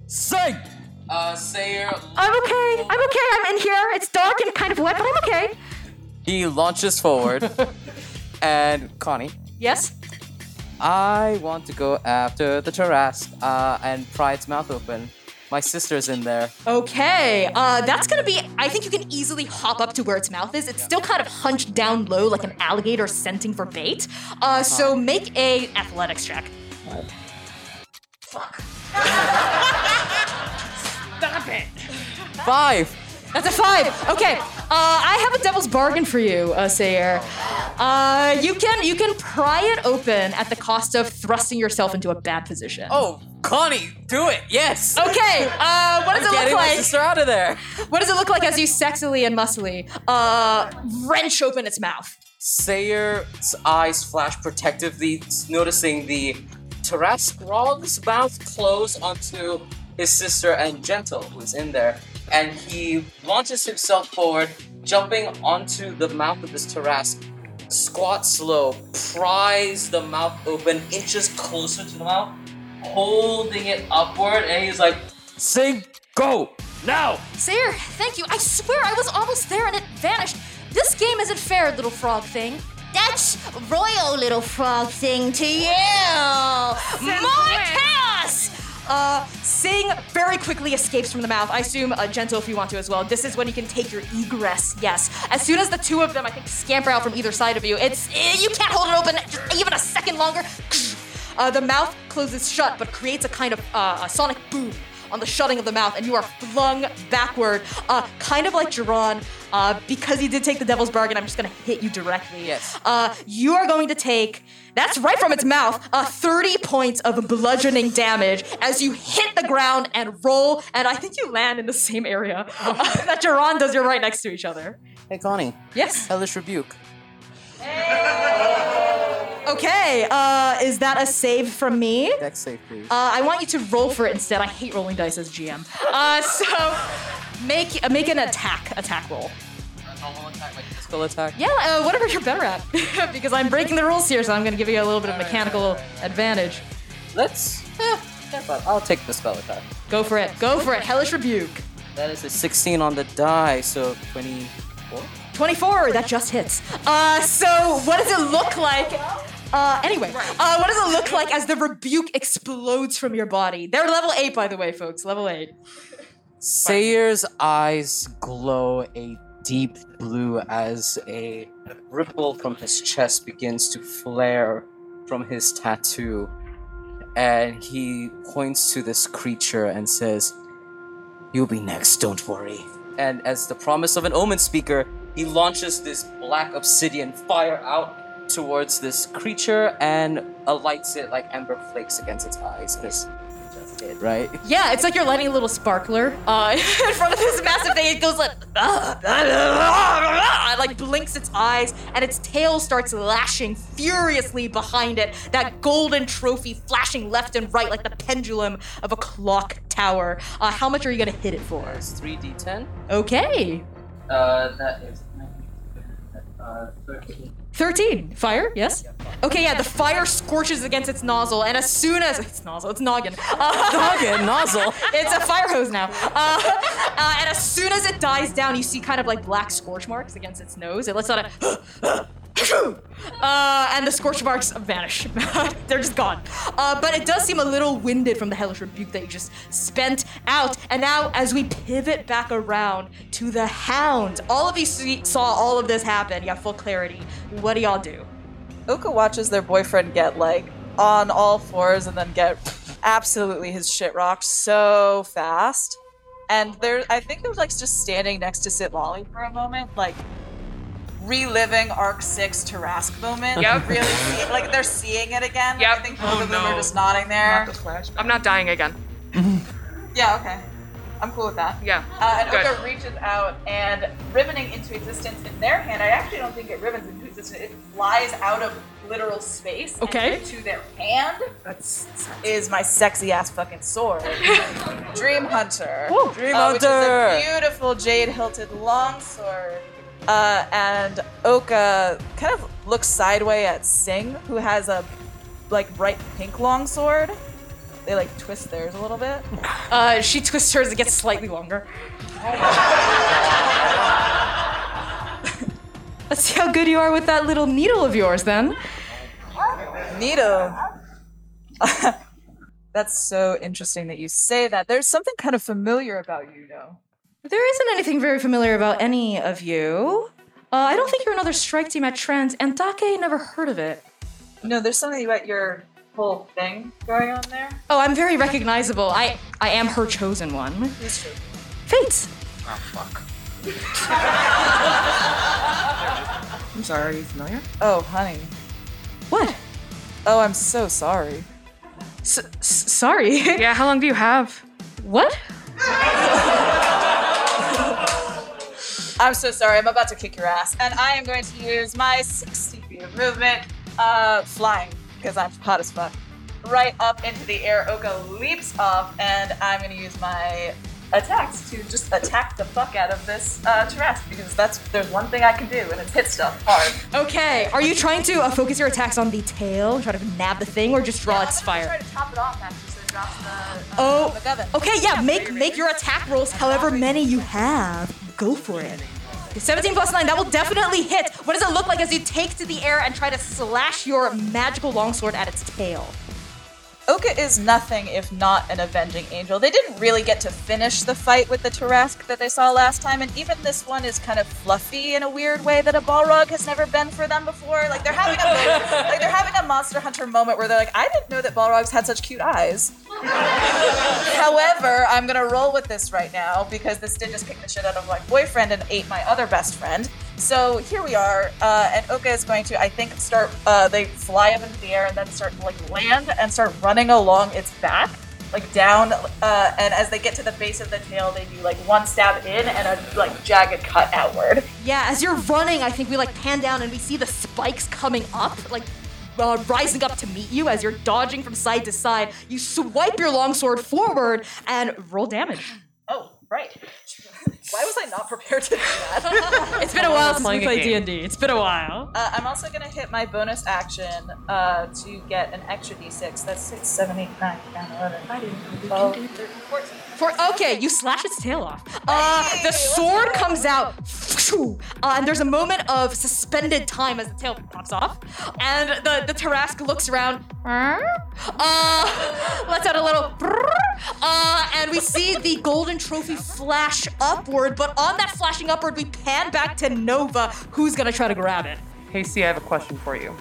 Sing! Uh, Sayer. I'm okay. I'm okay. I'm in here. It's dark and kind of wet, but I'm okay. He launches forward. and Connie, Yes? I want to go after the Tarrasque uh, and pry its mouth open. My sister's in there. Okay. Uh, that's gonna be. I think you can easily hop up to where its mouth is. It's still kind of hunched down low, like an alligator scenting for bait. Uh, so make a athletics check. Five! That's a five. Okay. Uh, I have a devil's bargain for you, uh, Sayer. Uh, you can you can pry it open at the cost of thrusting yourself into a bad position. Oh, Connie, do it! Yes! Okay. Uh, what does it Getting look my like? sister out of there. What does it look like as you sexily and muscly uh, wrench open its mouth? Sayer's eyes flash protectively, noticing the Tarrasque Rog's mouth close onto his sister and Gentle, who's in there. And he launches himself forward, jumping onto the mouth of this Tarrasque, squats low, pries the mouth open, inches closer to the mouth, holding it upward, and he's like, Sing, go! Now! Sayer, thank you. I swear I was almost there and it vanished. This game isn't fair, little frog thing. That's royal little frog thing to you. More chaos! Uh, Sing very quickly escapes from the mouth. I assume uh, Gentle if you want to as well. This is when you can take your egress. Yes. As soon as the two of them, I think, scamper out from either side of you, it's eh, you can't hold it open just even a second longer. Uh, the mouth closes shut, but creates a kind of uh, a sonic boom on the shutting of the mouth, and you are flung backward, uh, kind of like Jiron. Uh, because he did take the devil's bargain, I'm just gonna hit you directly. Yes. Uh, you are going to take. That's right from its mouth. Uh, 30 points of bludgeoning damage as you hit the ground and roll, and I think you land in the same area uh, that Jiron does. You're right next to each other. Hey, Connie. Yes. Hellish Rebuke. Okay. Uh, is that a save from me? Dex save, please. Uh, I want you to roll for it instead. I hate rolling dice as GM. Uh, so make uh, make an attack attack roll. normal attack, like physical attack. Yeah, uh, whatever you're better at, because I'm breaking the rules here, so I'm going to give you a little bit of mechanical advantage. Let's. Eh, yeah, but I'll take the spell attack. Go for it. Go for it. Hellish rebuke. That is a 16 on the die, so 24. 24. That just hits. Uh, so what does it look like? Uh, anyway, uh, what does it look like as the rebuke explodes from your body? They're level eight, by the way, folks. Level eight. Sayer's eyes glow a deep blue as a ripple from his chest begins to flare from his tattoo. And he points to this creature and says, You'll be next, don't worry. And as the promise of an omen speaker, he launches this black obsidian fire out towards this creature and alights it like ember flakes against its eyes. Because just did, right? Yeah, it's like you're lighting a little sparkler uh, in front of this massive thing. It goes like, it like blinks its eyes, and its tail starts lashing furiously behind it. That golden trophy flashing left and right like the pendulum of a clock tower. Uh, how much are you gonna hit it for? It's 3d10. Okay, Uh, that is uh, 13. 13. Fire, yes? Okay, yeah, the fire scorches against its nozzle, and as soon as it's nozzle, it's noggin. Uh, Noggin, nozzle. It's a fire hose now. Uh, uh, and as soon as it dies down, you see kind of like black scorch marks against its nose. It lets out a uh, and the scorch marks vanish. They're just gone. Uh, but it does seem a little winded from the hellish rebuke that you just spent out. And now, as we pivot back around to the hound, all of you see, saw all of this happen. You have full clarity. What do y'all do? Oka watches their boyfriend get like on all fours and then get absolutely his shit rocked so fast. And there, I think it was like just standing next to Sitlali for a moment, like reliving Arc Six Tarrasque moment. Yep. Really, see, like they're seeing it again. Yep. I think both Oh, of them are no. just nodding there. I'm not dying again. Yeah. Okay. I'm cool with that. Yeah. Uh, and Good. Oka reaches out and ribboning into existence in their hand. I actually don't think it ribbons into existence. It flies out of literal space. and Okay. into their hand That's is my sexy ass fucking sword, Dream Hunter. Dream uh, which is Hunter! a beautiful jade hilted longsword. Uh, and Oka kind of looks sideways at Sing, who has a like bright pink longsword. They like twist theirs a little bit. Uh, she twists hers, it gets slightly longer. Let's see how good you are with that little needle of yours then. Neato. That's so interesting that you say that. There's something kind of familiar about you, though. There isn't anything very familiar about any of you. Uh, I don't think you're another strike team at Trends, and Dake never heard of it. No, there's something about your whole thing going on there. Oh, I'm very recognizable. I I am her chosen one. It's true. Fates. oh fuck. I'm sorry. Are you familiar? Oh, honey. What? Oh, I'm so sorry. S- s- sorry. Yeah, how long do you have? what? I'm so sorry. I'm about to kick your ass, and I am going to use my 60 feet of movement, uh, flying because I'm hot as fuck. Right up into the air, Oka leaps off, and I'm going to use my attacks to just attack the fuck out of this uh, because that's there's one thing I can do, and it's hit stuff hard. Okay. Are you trying to uh, focus your attacks on the tail, try to nab the thing, or just draw its I'm fire? Try to top it off actually, so it drops the uh, Oh, okay, yeah, make make your attack rolls however many you have. Go for it. 17 plus 9, that will definitely hit. What does it look like as you take to the air and try to slash your magical longsword at its tail? Oka is nothing if not an avenging angel. They didn't really get to finish the fight with the Tarrasque that they saw last time, and even this one is kind of fluffy in a weird way that a Balrog has never been for them before. Like they're having a like they're having a Monster Hunter moment where they're like, I didn't know that Balrogs had such cute eyes. However, I'm gonna roll with this right now because this did just kick the shit out of my boyfriend and ate my other best friend. So here we are, uh, and Oka is going to, I think, start. Uh, they fly up into the air and then start like land and start running along its back, like down. Uh, and as they get to the base of the tail, they do like one stab in and a like jagged cut outward. Yeah, as you're running, I think we like pan down and we see the spikes coming up, like uh, rising up to meet you as you're dodging from side to side. You swipe your longsword forward and roll damage. Oh, right. Why was I not prepared to do that? It's been a while since we played D and D. It's been a while. Uh, I'm also gonna hit my bonus action uh, to get an extra d6. That's 6, 7, 8, 9, 10, 11, 12, 13, 14. For okay, you slash its tail off. Uh, the sword comes out, uh, and there's a moment of suspended time as the tail pops off, and the the Tarrasque looks around, uh, lets out a little, uh, and we see the golden trophy flash upward. But on that flashing upward, we pan back to Nova, who's gonna try to grab it. Casey, I have a question for you.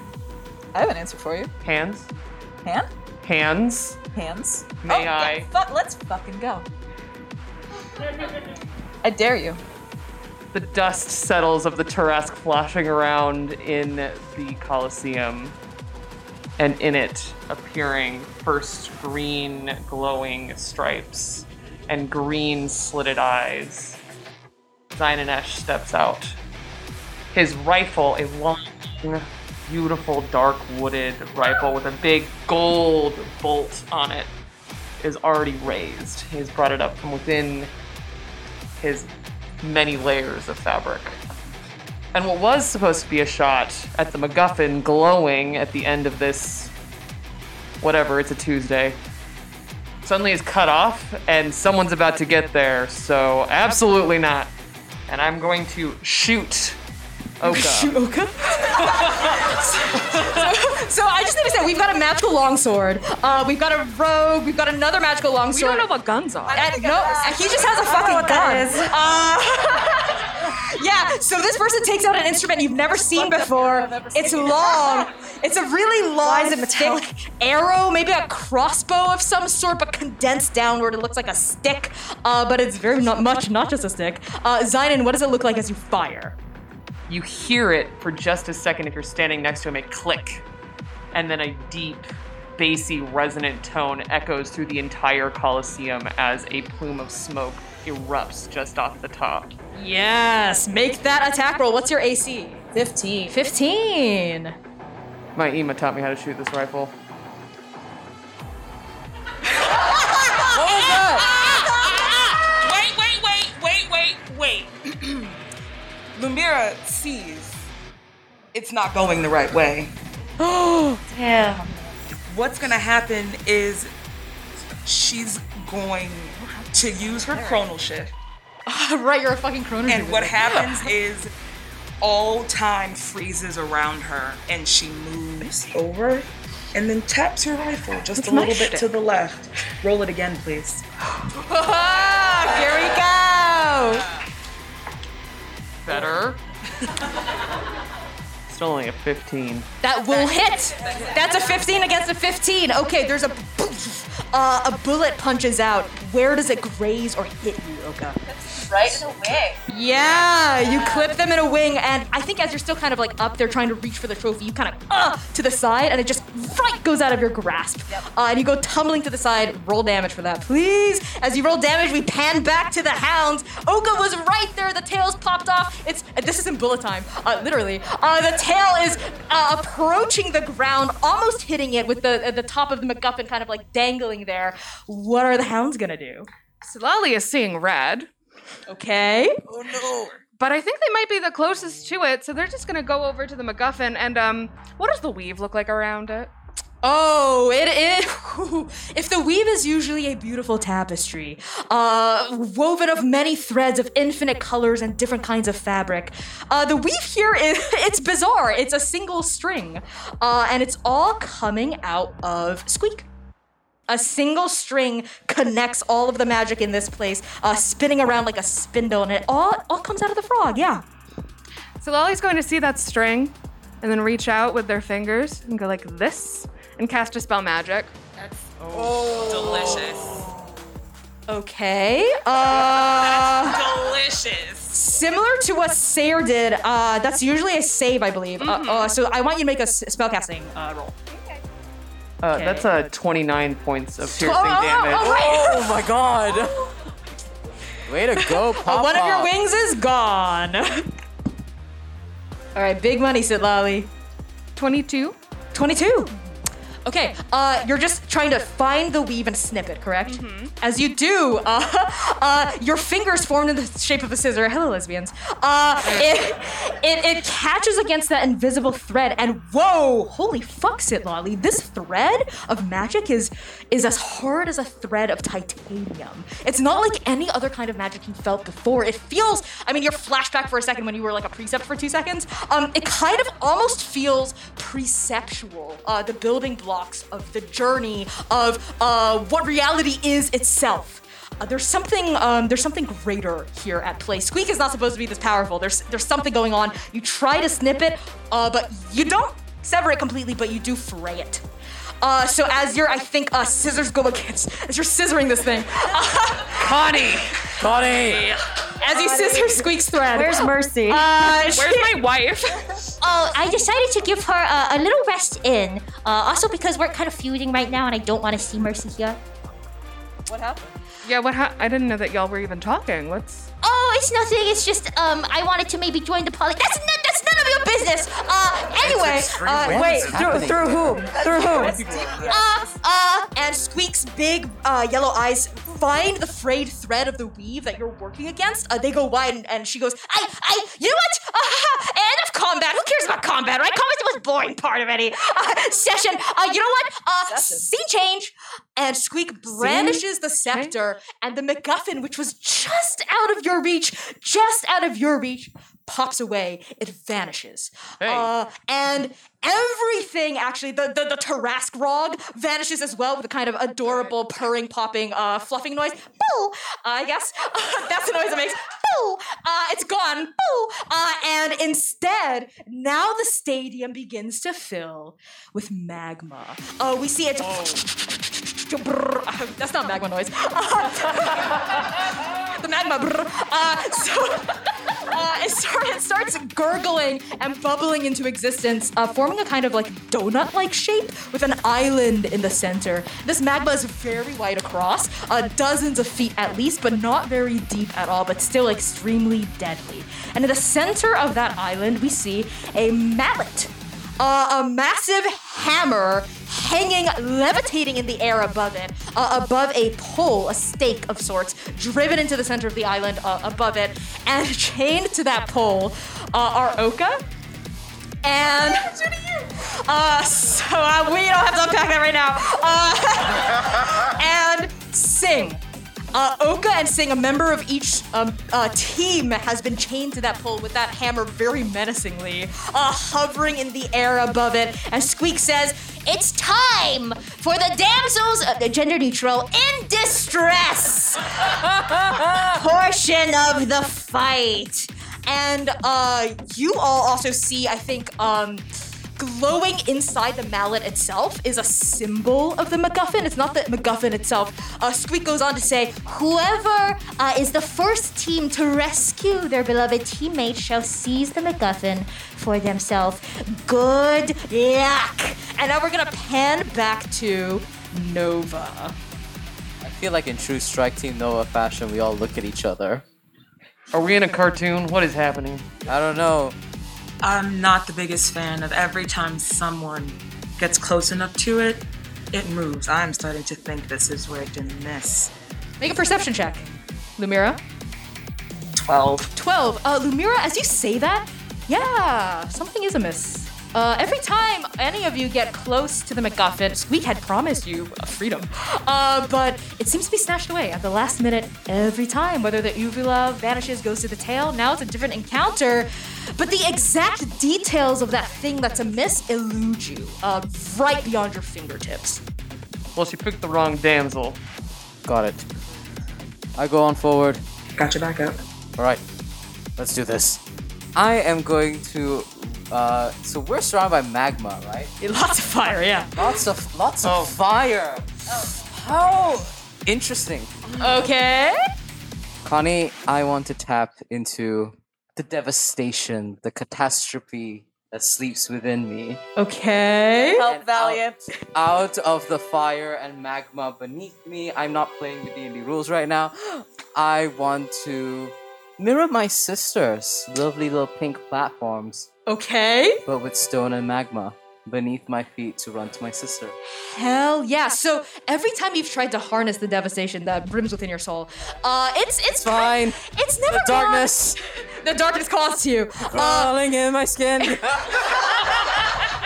I have an answer for you. Hands? Hand? Hands? Hands? May oh, yeah, I? fu- let's fucking go. I dare you. The dust settles of the Tarrasque flashing around in the Colosseum, and in it appearing first green glowing stripes and green slitted eyes. Zynanesh steps out. His rifle, a long, beautiful, dark wooded rifle with a big gold bolt on it, is already raised. He's brought it up from within his many layers of fabric. And what was supposed to be a shot at the MacGuffin glowing at the end of this, whatever, it's a Tuesday, suddenly is cut off, and someone's about to get there, so absolutely not. And I'm going to shoot Oka. Shoot Oka. so I just need to say we've got a magical longsword. Uh, we've got a rogue. We've got another magical We longsword. don't know what guns are. And no, he just has a fucking what gun. that Uh, yeah, so this person takes out an instrument you've never seen before. It's long. It's a really long, is it metallic? thick arrow, maybe a crossbow of some sort, but condensed downward. It looks like a stick, uh, but it's very not much, not just a stick. Uh, Zynon, what does it look like as you fire? You hear it for just a second if you're standing next to him, It click. And then a deep, bassy, resonant tone echoes through the entire Coliseum as a plume of smoke erupts just off the top. Yes, make that attack roll. What's your AC? 15. 15. My Ema taught me how to shoot this rifle. Wait, wait, wait, wait, wait, wait. Lumira sees it's not going the right way. Oh, Damn. What's gonna happen is she's going to use her chronal shift. right, you're a fucking chrono. And what happens is all time freezes around her and she moves over and then taps her rifle just a little bit shtick. to the left. Roll it again, please. Here we go. Better. Still only a 15. That will hit. That's a 15 against a 15. Okay, there's a uh, a bullet punches out. Where does it graze or hit you, Oka? Right in the wing. Yeah, you clip them in a wing, and I think as you're still kind of like up there trying to reach for the trophy, you kind of uh, to the side, and it just right goes out of your grasp. Uh, and you go tumbling to the side. Roll damage for that, please. As you roll damage, we pan back to the hounds. Oka was right there. The tails popped off. It's this is in bullet time, uh, literally. Uh, the tail is uh, approaching the ground, almost hitting it with the uh, the top of the MacGuffin kind of like dangling there. What are the hounds gonna do? Sitlali is seeing red, Okay. Oh no. But I think they might be the closest to it, so they're just gonna go over to the MacGuffin and um, what does the weave look like around it? Oh, it is. If the weave is usually a beautiful tapestry, uh, woven of many threads of infinite colors and different kinds of fabric, uh, the weave here is it's bizarre. It's a single string, uh, and it's all coming out of Squeak. A single string connects all of the magic in this place, uh, spinning around like a spindle, and it all all comes out of the frog. Yeah. So Lolly's going to see that string and then reach out with their fingers and go like this and cast a spell magic. That's delicious. Okay. Uh. Delicious. Similar to what Sayer did, uh, that's usually a save, I believe. Uh, uh, so I want you to make a spellcasting uh, roll. Uh, Okay. That's uh, 29 points of piercing Oh, oh, oh, damage. oh. Oh my god. Way to go, Pop. One of your wings is gone. All right, big money, Sitlali. 22. 22. Okay, uh, you're just trying to find the weave and snip it, correct? As you do, uh, uh, your fingers formed in the shape of a scissor. Hello, lesbians. Uh, it, it, it catches against that invisible thread, and whoa, holy fuck, Sitlali, this thread of magic is is as hard as a thread of titanium. It's not like any other kind of magic you felt before. It feels, I mean, your flashback for a second when you were like a precept for two seconds. Um, it kind of almost feels preceptual. Uh, the building of the journey of uh, what reality is itself. Uh, there's something um, there's something greater here at play. Squeak is not supposed to be this powerful. There's there's something going on. You try to snip it, uh, but you don't sever it completely, but you do fray it. Uh, so as you're, I think uh, scissors go against as you're scissoring this thing, Connie! Connie! as you scissor Squeak's thread. Where's Mercy? uh, Where's my wife? Oh, I decided to give her a, a little rest in. Uh, also because we're kind of feuding right now, and I don't want to see Mercy here. What happened? yeah, what? Ha- I didn't know that y'all were even talking. What's? Oh, it's nothing. It's just um, I wanted to maybe join the poly. That's n- that's none of your business. Uh, anyway, uh, Wait, through, through whom? Through whom? uh, uh, and Squeak's big uh, yellow eyes find the frayed thread of the weave that you're working against. Uh, they go wide, and, and she goes, I, I, you know what? Uh, enough combat. Who cares about combat, right? Combat's the most boring part of any uh, session. Uh, you know what? Uh, scene change. And Squeak brandishes the scepter, and the MacGuffin, which was just out of your reach, just out of your reach, pops away, it vanishes. Uh, and everything actually, the, the, the Tarrasque Rog vanishes as well with a kind of adorable purring, popping, uh, fluffing noise. Boo! I guess that's the noise it makes. Boo! Uh, it's gone. Boo! Uh, and instead, now the stadium begins to fill with magma. Uh, we see it. That's not magma noise. the magma. Uh, so uh, it, start, it starts gurgling and bubbling into existence, uh, forming a kind of like donut-like shape with an island in the center. This magma is very wide across, uh, dozens of feet at least, but not very deep at all, but still extremely deadly. And in the center of that island, we see a mallet uh, a massive hammer hanging, levitating in the air above it, uh, above a pole, a stake of sorts, driven into the center of the island uh, above it, and chained to that pole uh, are Oka. And uh, so uh, we don't have to unpack that right now. Uh, and Sing. Uh, Oka and Sing, a member of each um, uh, team, has been chained to that pole with that hammer very menacingly, uh, hovering in the air above it. And Squeak says, It's time for the damsels, uh, the gender neutral, in distress portion of the fight. and uh, you all also see, I think, um, glowing inside the mallet itself is a symbol of the MacGuffin. It's not the MacGuffin itself. Uh, Squeak goes on to say, Whoever uh, is the first team to rescue their beloved teammate shall seize the MacGuffin for themselves. Good luck. and now we're gonna pan back to Nova. I feel like in true Strike Team Nova fashion, we all look at each other. Are we in a cartoon? What is happening? I don't know. I'm not the biggest fan of every time someone gets close enough to it, it moves. I'm starting to think this is rigged and miss. Make a perception check. Lumira? 12. 12. Uh, Lumira, as you say that, yeah, something is amiss. Uh, every time any of you get close to the MacGuffin, Squeak had promised you freedom, uh, but it seems to be snatched away at the last minute every time. Whether the uvula vanishes, goes to the tail, now it's a different encounter. But the exact details of that thing that's amiss elude you, uh, right beyond your fingertips. Well, she picked the wrong damsel. Got it. I go on forward. Got your back up. All right, let's do this. I am going to. Uh, so we're surrounded by magma, right? Lots of fire, yeah. Lots of lots of Oh. fire. How interesting. Okay. Connie, I want to tap into the devastation, the catastrophe that sleeps within me. Okay. Help, Valiant. Out of the fire and magma beneath me, I'm not playing the D&D rules right now. I want to mirror my sisters' lovely little pink platforms, Okay. but with stone and magma beneath my feet to run to my sister. Hell yeah! So every time you've tried to harness the devastation that brims within your soul, uh, it's it's Fine. It's never The gone- darkness The darkness calls to you. Uh, in my skin.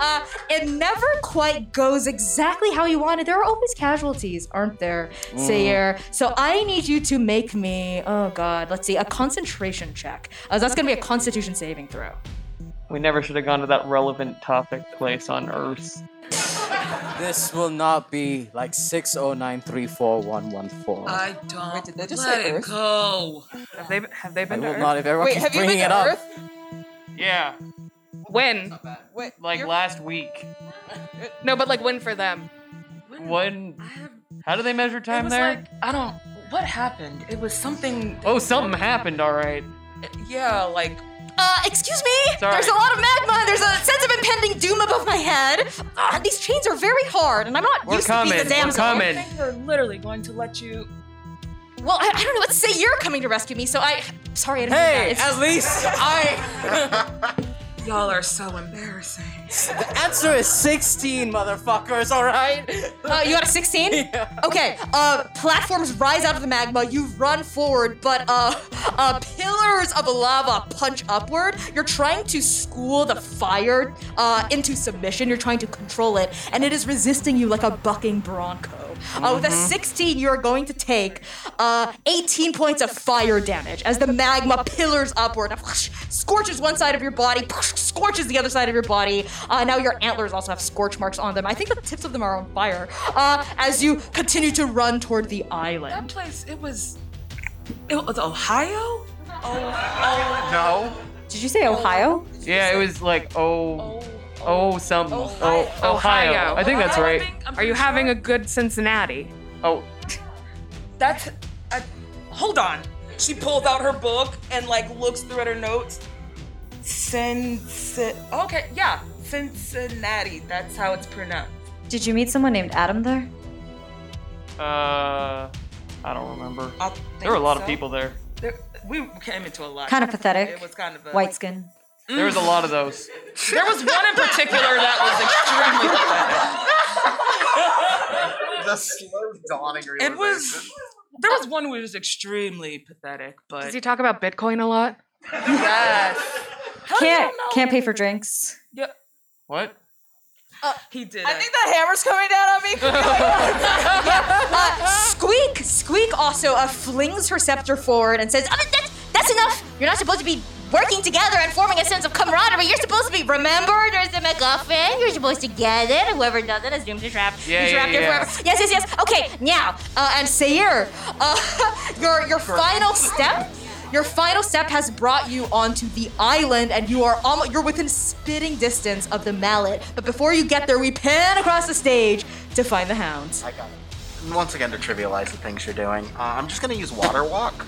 uh, it never quite goes exactly how you wanted. There are always casualties, aren't there, Sayer? So I need you to make me. Oh God, let's see, a concentration check. Uh, that's gonna be a Constitution saving throw. We never should have gone to that relevant topic place on Earth. this will not be like 609341114. I don't Wait, did they just let say it Earth? go. Have they have they I been to will Earth? not if everyone Wait, keeps have you bringing been it to up. Earth? Yeah, When? Wait, like you're- last week. No, but like when for them? When? How do they measure It time was there? like I don't. What happened? It was something. oh, something happened. All right. Yeah, like Uh, excuse me. Sorry. There's a lot of magma. and There's a sense of impending doom above my head. Ah, these chains are very hard, and I'm not We're used to coming. being the We're damsel. coming. I think they're literally going to let you. Well, I, I don't know. Let's say you're coming to rescue me. So I, sorry, I didn't Hey, mean that. at least I. Y'all are so embarrassing. the answer is 16, motherfuckers, alright? Uh, you got a 16? Yeah. Okay, uh, platforms rise out of the magma. You run forward, but uh, uh, pillars of lava punch upward. You're trying to school the fire uh, into submission. You're trying to control it, and it is resisting you like a bucking bronco. Uh, with a 16, you are going to take uh, 18 points of fire damage as the magma pillars upward, scorches one side of your body, scorches the other side of your body. Uh, now your antlers also have scorch marks on them. I think the tips of them are on fire. Uh, as you continue to run toward the island. That place, it was. It was Ohio? Oh, oh. No. Did you say Ohio? Yeah, it was like oh, oh, something. Oh, Ohio. Ohio. I think that's Ohio, I right. think- I'm Are pretty you sure. having a good Cincinnati? Oh, That's. I, hold on. She pulls out her book and like looks through at her notes. Cinci- Okay, yeah, Cincinnati. That's how it's pronounced. Did you meet someone named Adam there? uh, I don't remember. I There were a think lot of so. people there. There, we came into a lot. Kind of pathetic. It was kind of a White skin. There was a lot of those. There was one in particular that was extremely pathetic. The slow dawning realization. It was. There was one who was extremely pathetic, but Does he talk about Bitcoin a lot? yes, Can't can't pay for drinks. yeah, What? he did. I it. think that hammer's coming down on me. uh, Squeak, Squeak also uh, flings her scepter forward and says, I mean, that's, that's enough. You're not supposed to be working together and forming a sense of camaraderie. You're supposed to be, remember, there's the MacGuffin. You're supposed to get it. Whoever does it assumes you're trapped. Yeah, you're yeah, trapped here yeah. forever. Yes, yes, yes. Okay, now, uh, and Sayer, uh, your your final step. Your final step has brought you onto the island, and you are almost you're within spitting distance of the mallet. But before you get there, we pan across the stage to find the hounds. I got it. Once again, to trivialize the things you're doing, uh, I'm just gonna use water walk.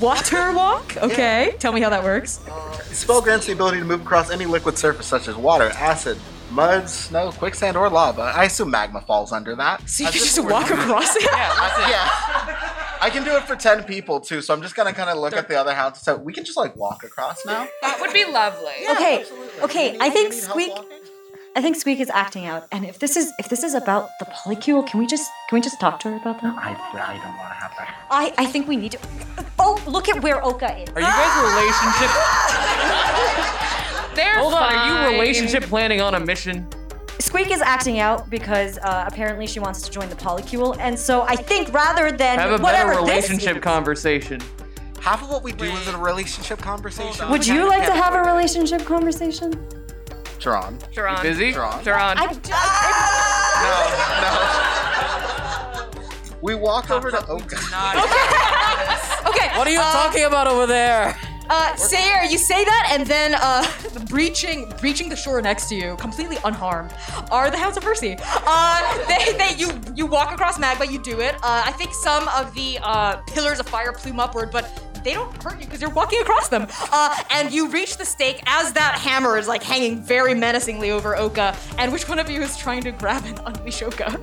Water walk. Okay, tell me how that works. Uh, the spell grants the ability to move across any liquid surface such as water, acid, mud, snow, quicksand, or lava. I assume magma falls under that. So you As can if just it were- walk across it. Yeah, that's it. Yeah. I can do it for 10 people too, so I'm just gonna kind of look at the other hounds. So we can just like walk across now. That would be lovely. Okay, okay. I think Need help Squeak. Walking? I think Squeak is acting out. And if this is if this is about the polycule, can we just can we just talk to her about that? I, I don't want to have that. I I think we need to. Oh, look at where Oka is. Are you guys a relationship? They're Hold on. Are fine. you relationship planning on a mission? Squeak is acting out because uh, apparently she wants to join the polycule, and so I think rather than Have a whatever better relationship is- conversation. Half of what we do is a relationship conversation. Would you like to have a relationship conversation? Drawn. Sharon. Busy? Drawn. Sharon. I, No, no. We walk over to Oka. Okay. What are you talking about over there? Uh, Sayer, you say that, and then uh, breaching breaching the shore next to you, completely unharmed, are the Hounds of Mercy. Uh, they, they you you walk across magma, you do it. Uh, I think some of the uh, pillars of fire plume upward, but they don't hurt you because you're walking across them. Uh, and you reach the stake as that hammer is like hanging very menacingly over Oka. And which one of you is trying to grab and unleash Oka?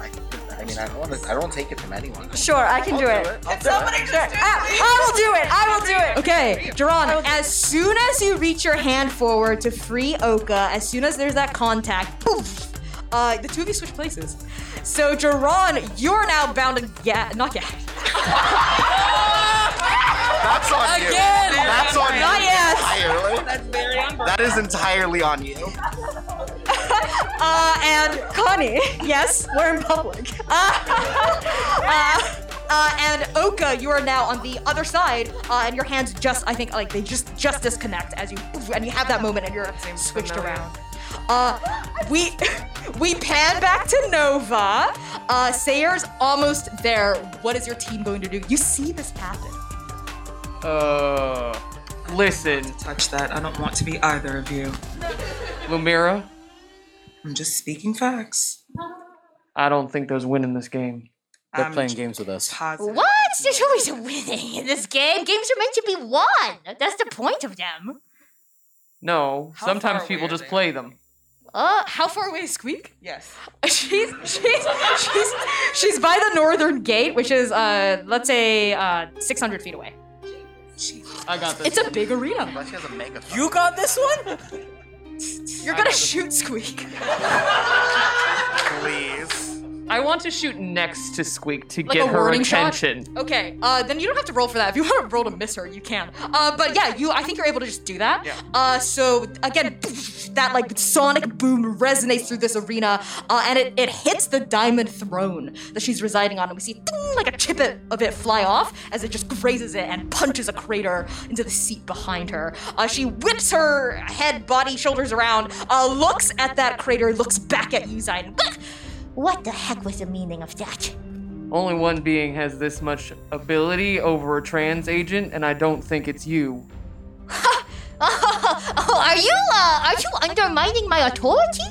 I, I mean, I don't want to. I don't want to take it from anyone. sure, I can do it. Somebody just I, I will do it. I will do it. Okay, Duran. As soon as you reach your hand forward to free Oka, as soon as there's that contact, poof. Uh, the two of you switch places. So, Duran, you're now bound to yeah, not yet. That's on you. Again! That's on you. Not yet. Entirely. That's very unburned. That is entirely on you. Uh, and Connie, yes, we're in public. Uh, uh, uh, and Oka, you are now on the other side, uh, and your hands just, I think, like they just just disconnect as you, and you have that moment, and you're switched around. Uh, we we pan back to Nova. Uh, Sayer's almost there. What is your team going to do? You see this happen. Uh, listen, Touch that. I don't want to be either of you. Lumira. I'm just speaking facts. I don't think there's winning this game. They're I'm playing games with us. positive. What? There's always a winning in this game. Games are meant to be won. That's the point of them. No, How sometimes far away people are just they? play them. Uh, How far away is Squeak? Yes. She's she's she's she's by the northern gate, which is uh let's say uh 600 feet away. Jesus. I got this. It's a big arena. But she has a mega. You got this one? You're gonna shoot Squeak. Please. I want to shoot next to Squeak to Like get her warning shot? attention. Okay, uh, then you don't have to roll for that. If you want to roll to miss her, you can. Uh, but yeah, you, I think you're able to just do that. Yeah. Uh, so again, that like sonic boom resonates through this arena, uh, and it, it hits the diamond throne that she's residing on, and we see ding, like a chip of it fly off as it just grazes it and punches a crater into the seat behind her. Uh, she whips her head, body, shoulders around, uh, looks at that crater, looks back at you, Zion. What the heck was the meaning of that? Only one being has this much ability over a trans agent, and I don't think it's you. Oh, are you, uh, are you undermining my authority?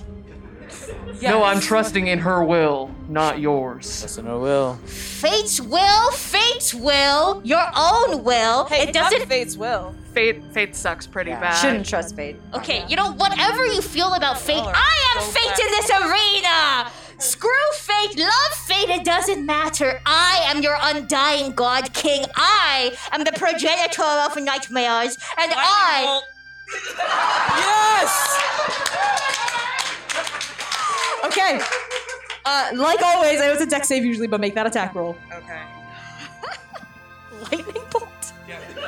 No, I'm trusting in her will, not yours. Listen, her will. Fate's will, fate's will, your own will. Hey, it doesn't. Fate's will. Fate, fate sucks pretty bad. Shouldn't trust fate. Okay, you know, whatever you feel about fate, Y'all I am fate bad. in this arena! Screw fate, love fate, it doesn't matter. I am your undying god king. I am the progenitor of nightmares, and I. Yes! Okay. Uh, like always, I was a Dex save usually, but make that attack roll. Okay. Lightning bolt.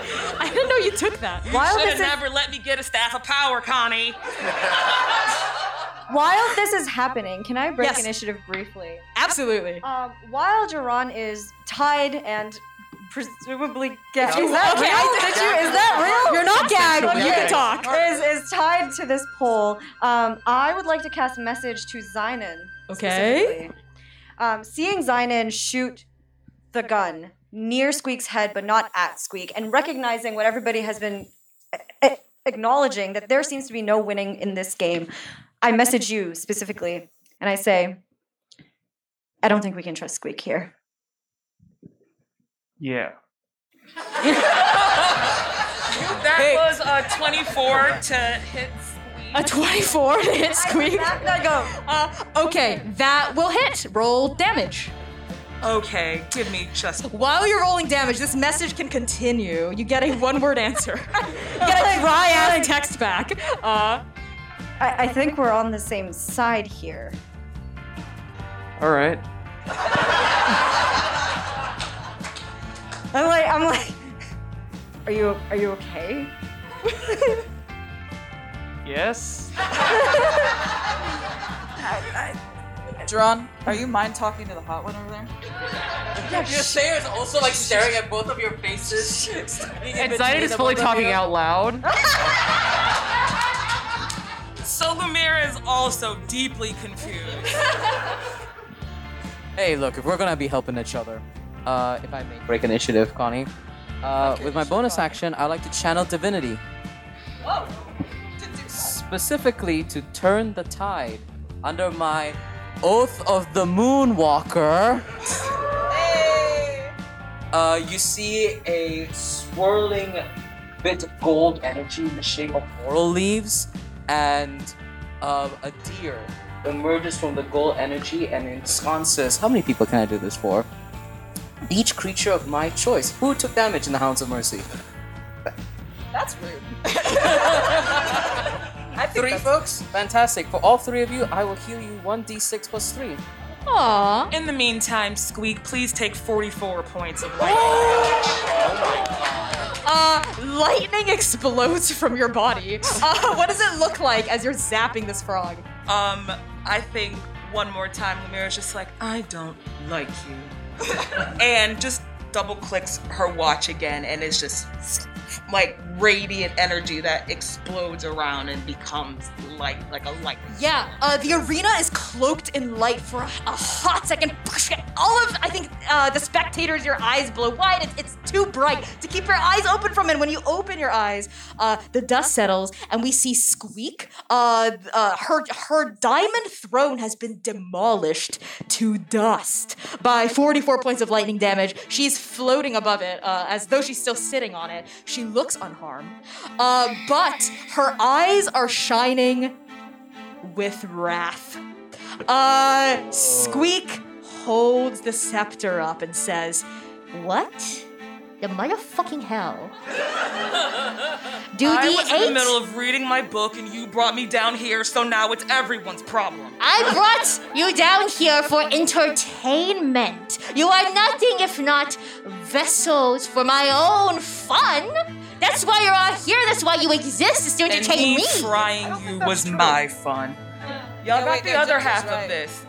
I didn't know you took that. While Should this have is never let me get a staff of power, Connie. while this is happening, can I break Yes. initiative briefly? Absolutely. Um, while Duran is tied and presumably gagged. You- Is that okay, real? I- Did you? Is that real? You're not gagged. Consensual You can talk. Is is tied to this pole. Um, I would like to cast a message to Zynon. Okay. Um, seeing Zynon shoot the gun near Squeak's head, but not at Squeak, and recognizing what everybody has been a- a- acknowledging that there seems to be no winning in this game, I message you specifically, and I say, I don't think we can trust Squeak here. Yeah. That was a 24 to hit Squeak. A 24 to hit Squeak. I go. Uh, okay, that will hit. Roll damage. Okay, give me just. While you're rolling damage, this message can continue. You get a one-word answer. you get a dry-ass text back. Uh, I, I think we're on the same side here. All right. I'm like, I'm like, are you are you okay? Yes. Dron, are you mind talking to the hot one over there? Your stare is also like staring at both of your faces. And Zidon is fully talking out loud. So Lumira is also deeply confused. Hey, look, if we're gonna be helping each other, uh, if I may break initiative, Connie, uh, with my bonus action, I like to channel divinity. Specifically to turn the tide under my Oath of the Moonwalker. Uh, you see a swirling bit of gold energy in the shape of laurel leaves, and uh, a deer emerges from the gold energy and ensconces. How many people can I do this for? Each creature of my choice. Who took damage in the Hounds of Mercy? That's rude. I think Three that's- folks? Fantastic. For all three of you, I will heal you 1d6 plus 3. Aw. In the meantime, Squeak, please take 44 points of lightning. Uh, lightning explodes from your body. Uh, what does it look like as you're zapping this frog? Um, I think one more time, Lumira's just like, I don't like you. and just double clicks her watch again, and it's just like radiant energy that explodes around and becomes light, like a light. Yeah, uh, the arena is cloaked in light for a, a hot second. All of, I think, uh, the spectators, your eyes blow wide. It's, it's too bright to keep your eyes open from it. When you open your eyes, uh, the dust settles, and we see Squeak. Uh, uh, her her diamond throne has been demolished to dust by 44 points of lightning damage. She's floating above it, uh, as though she's still sitting on it. She looks unharmed, uh, but her eyes are shining with wrath. Uh, Squeak holds the scepter up and says, What? The motherfucking hell. Do I the was in the middle of reading my book, and you brought me down here, so now it's everyone's problem. I brought you down here for entertainment. You are nothing if not vessels for my own fun. That's why you're all here. That's why you exist, is to And entertain me me. frying you was my fun. Y'all got the other half of this.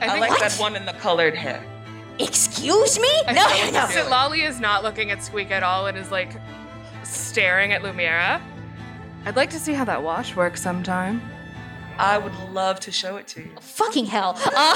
I, think- like What? that one in the colored hair. Excuse me? No, no, no. Sitlali is not looking at Squeak at all and is like staring at Lumiera. I'd like to see how that wash works sometime. I would love to show it to you. Fucking hell. Uh,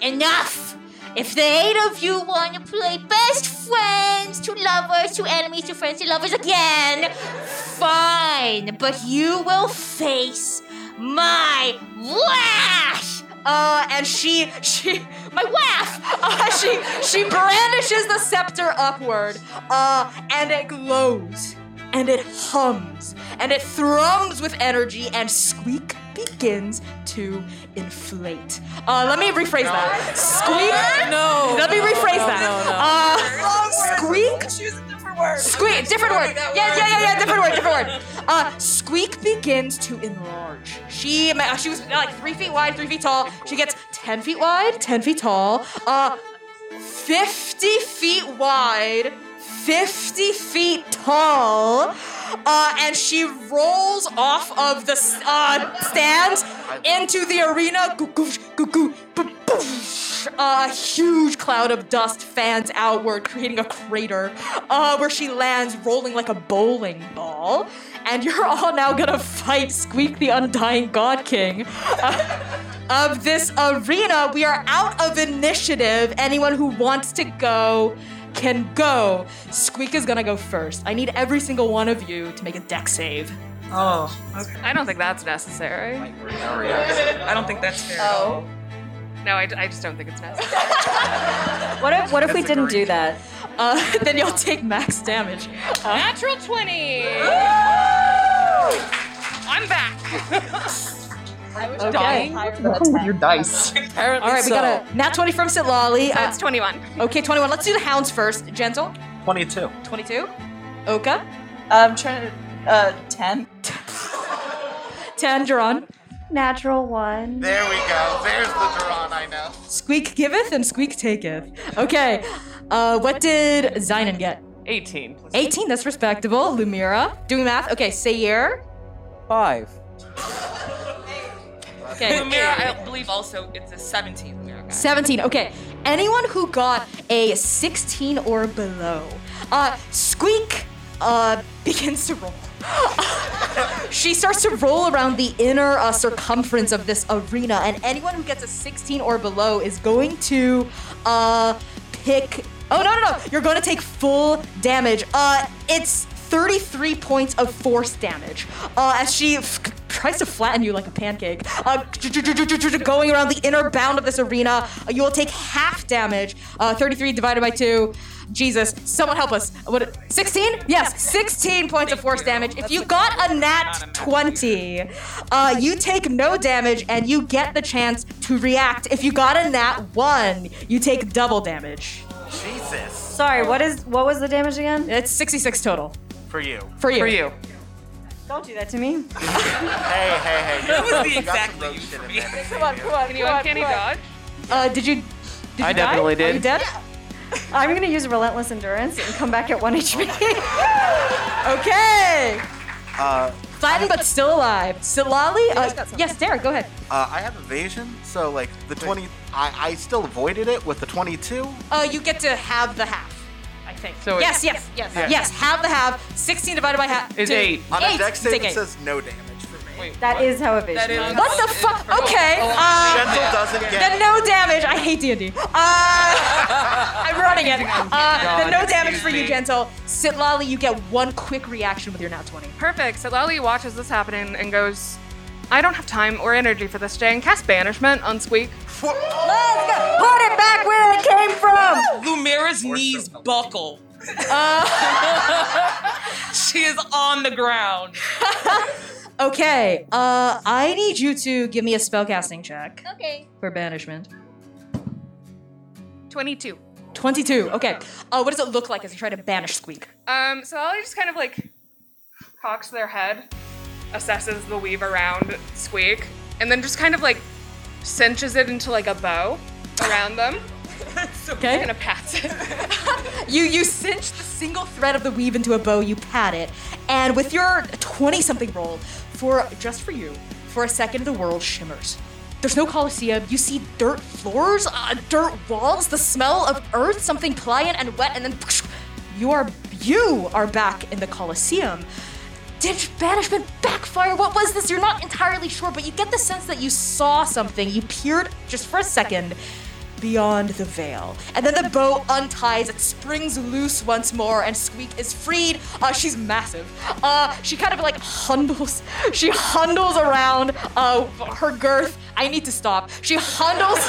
enough. If the eight of you want to play best friends to lovers to enemies to friends to lovers again, fine. But you will face my wrath. Uh, and she, she, my waff. Uh, she, she brandishes the scepter upward. Uh, and it glows, and it hums, and it thrums with energy, and Squeak begins to inflate. Uh, let me rephrase that. Squeak. No. Let me rephrase No, that. no, no. Uh, Squeak. Choose a different word. Squeak, different word. Yeah, yeah, yeah, yeah, different word, different word. Uh, Squeak begins to enlarge. She, she was uh, like three feet wide, three feet tall. She gets ten feet wide, ten feet tall. Uh, fifty feet wide, fifty feet tall. Uh, and she rolls off of the uh, stand into the arena. A huge cloud of dust fans outward, creating a crater uh, where she lands, rolling like a bowling ball. And you're all now gonna fight Squeak the Undying God King. uh, of this arena, we are out of initiative. Anyone who wants to go can go. Squeak is gonna go first. I need every single one of you to make a Dex save. Oh, okay. I don't think that's necessary. I don't think that's fair. Oh. No, I, I just don't think it's necessary. What if what if we didn't do that? Uh, then you'll take max damage. Uh, Natural 20! I'm back! I was okay. Your dice. Apparently All right, we got a nat 20 from Sitlali. Uh, That's 21. okay, 21. Let's do the hounds first. Gentle, 22. 22. Oka, I'm trying to. Uh, 10. 10. Duran. Natural one. There we go. There's the Duran I know. Squeak giveth and squeak taketh. Okay, uh, what did Zynon get? 18. 18, that's respectable. Lumira, doing math. Okay, Sayer. Five. Okay, Lumira, I believe also it's a 17 Lumira guy. 17. Okay, anyone who got a 16 or below, uh, Squeak, uh, begins to roll. she starts to roll around the inner uh, circumference of this arena, and anyone who gets a 16 or below is going to uh, pick. Oh no no no! You're going to take full damage. Uh, it's 33 points of force damage uh, as she f- tries to flatten you like a pancake. Uh, going around the inner bound of this arena, uh, you will take half damage. Uh, 33 divided by two. Jesus, someone help us. What? 16? Yes, 16 points of force damage. If you got a nat 20, uh, you take no damage and you get the chance to react. If you got a nat 1, you take double damage. Jesus. Sorry, what is what was the damage again? It's 66 total For you. for you. For you. Don't do that to me. Hey, hey, hey. That was the You got some exact rogue thing shit for in me. there. Come on, come on, Can you uncanny dodge? Uh, did you? Did I you die? definitely Are you did. dead? I'm gonna use relentless endurance and come back at one HP. Okay. Uh, Flattened but still alive. Sitlali? Uh, yes, Derek, go ahead. uh, I have evasion, so like the 20, I, I still avoided it with the 22. Uh, you get to have the half. I think. So yes, it's- yes, yes, Yeah. yes. Have the half. 16 divided by half. Is eight. On a Eight. Dex save, it says no damage for me. that is how evasion That is- What the fuck? Okay. Uh, Gentle doesn't then get. no damage. I hate D&D. Uh, I'm running it. Uh, then no damage for you, Gentle. Sitlali, you get one quick reaction with your nat 20. Perfect. So Lali watches this happening and goes, I don't have time or energy for this, Jay, and cast Banishment on Squeak. Let's go. Put it back where it came from. Lumira's knees buckle. she is on the ground. Okay. Uh, I need you to give me a spellcasting check Okay. for banishment. 22. 22. Okay. Uh, what does it look like as you try to banish Squeak? Um, so Lali just kind of like cocks their head, assesses the weave around Squeak, and then just kind of like cinches it into like a bow around them. Okay. Kind of pats it. You you cinch the single thread of the weave into a bow, you pat it, and with your 20 something roll, for just for you, for a second, the world shimmers. There's no Colosseum. You see dirt floors, uh, dirt walls, the smell of earth, something pliant and wet, and then you are you are back in the Colosseum. Did banishment backfire? What was this? You're not entirely sure, but you get the sense that you saw something. You peered just for a second beyond the veil. And then the bow unties, it springs loose once more, and Squeak is freed. Uh, she's massive. Uh, she kind of like hundles, she hundles around uh, her girth. I need to stop. She hundles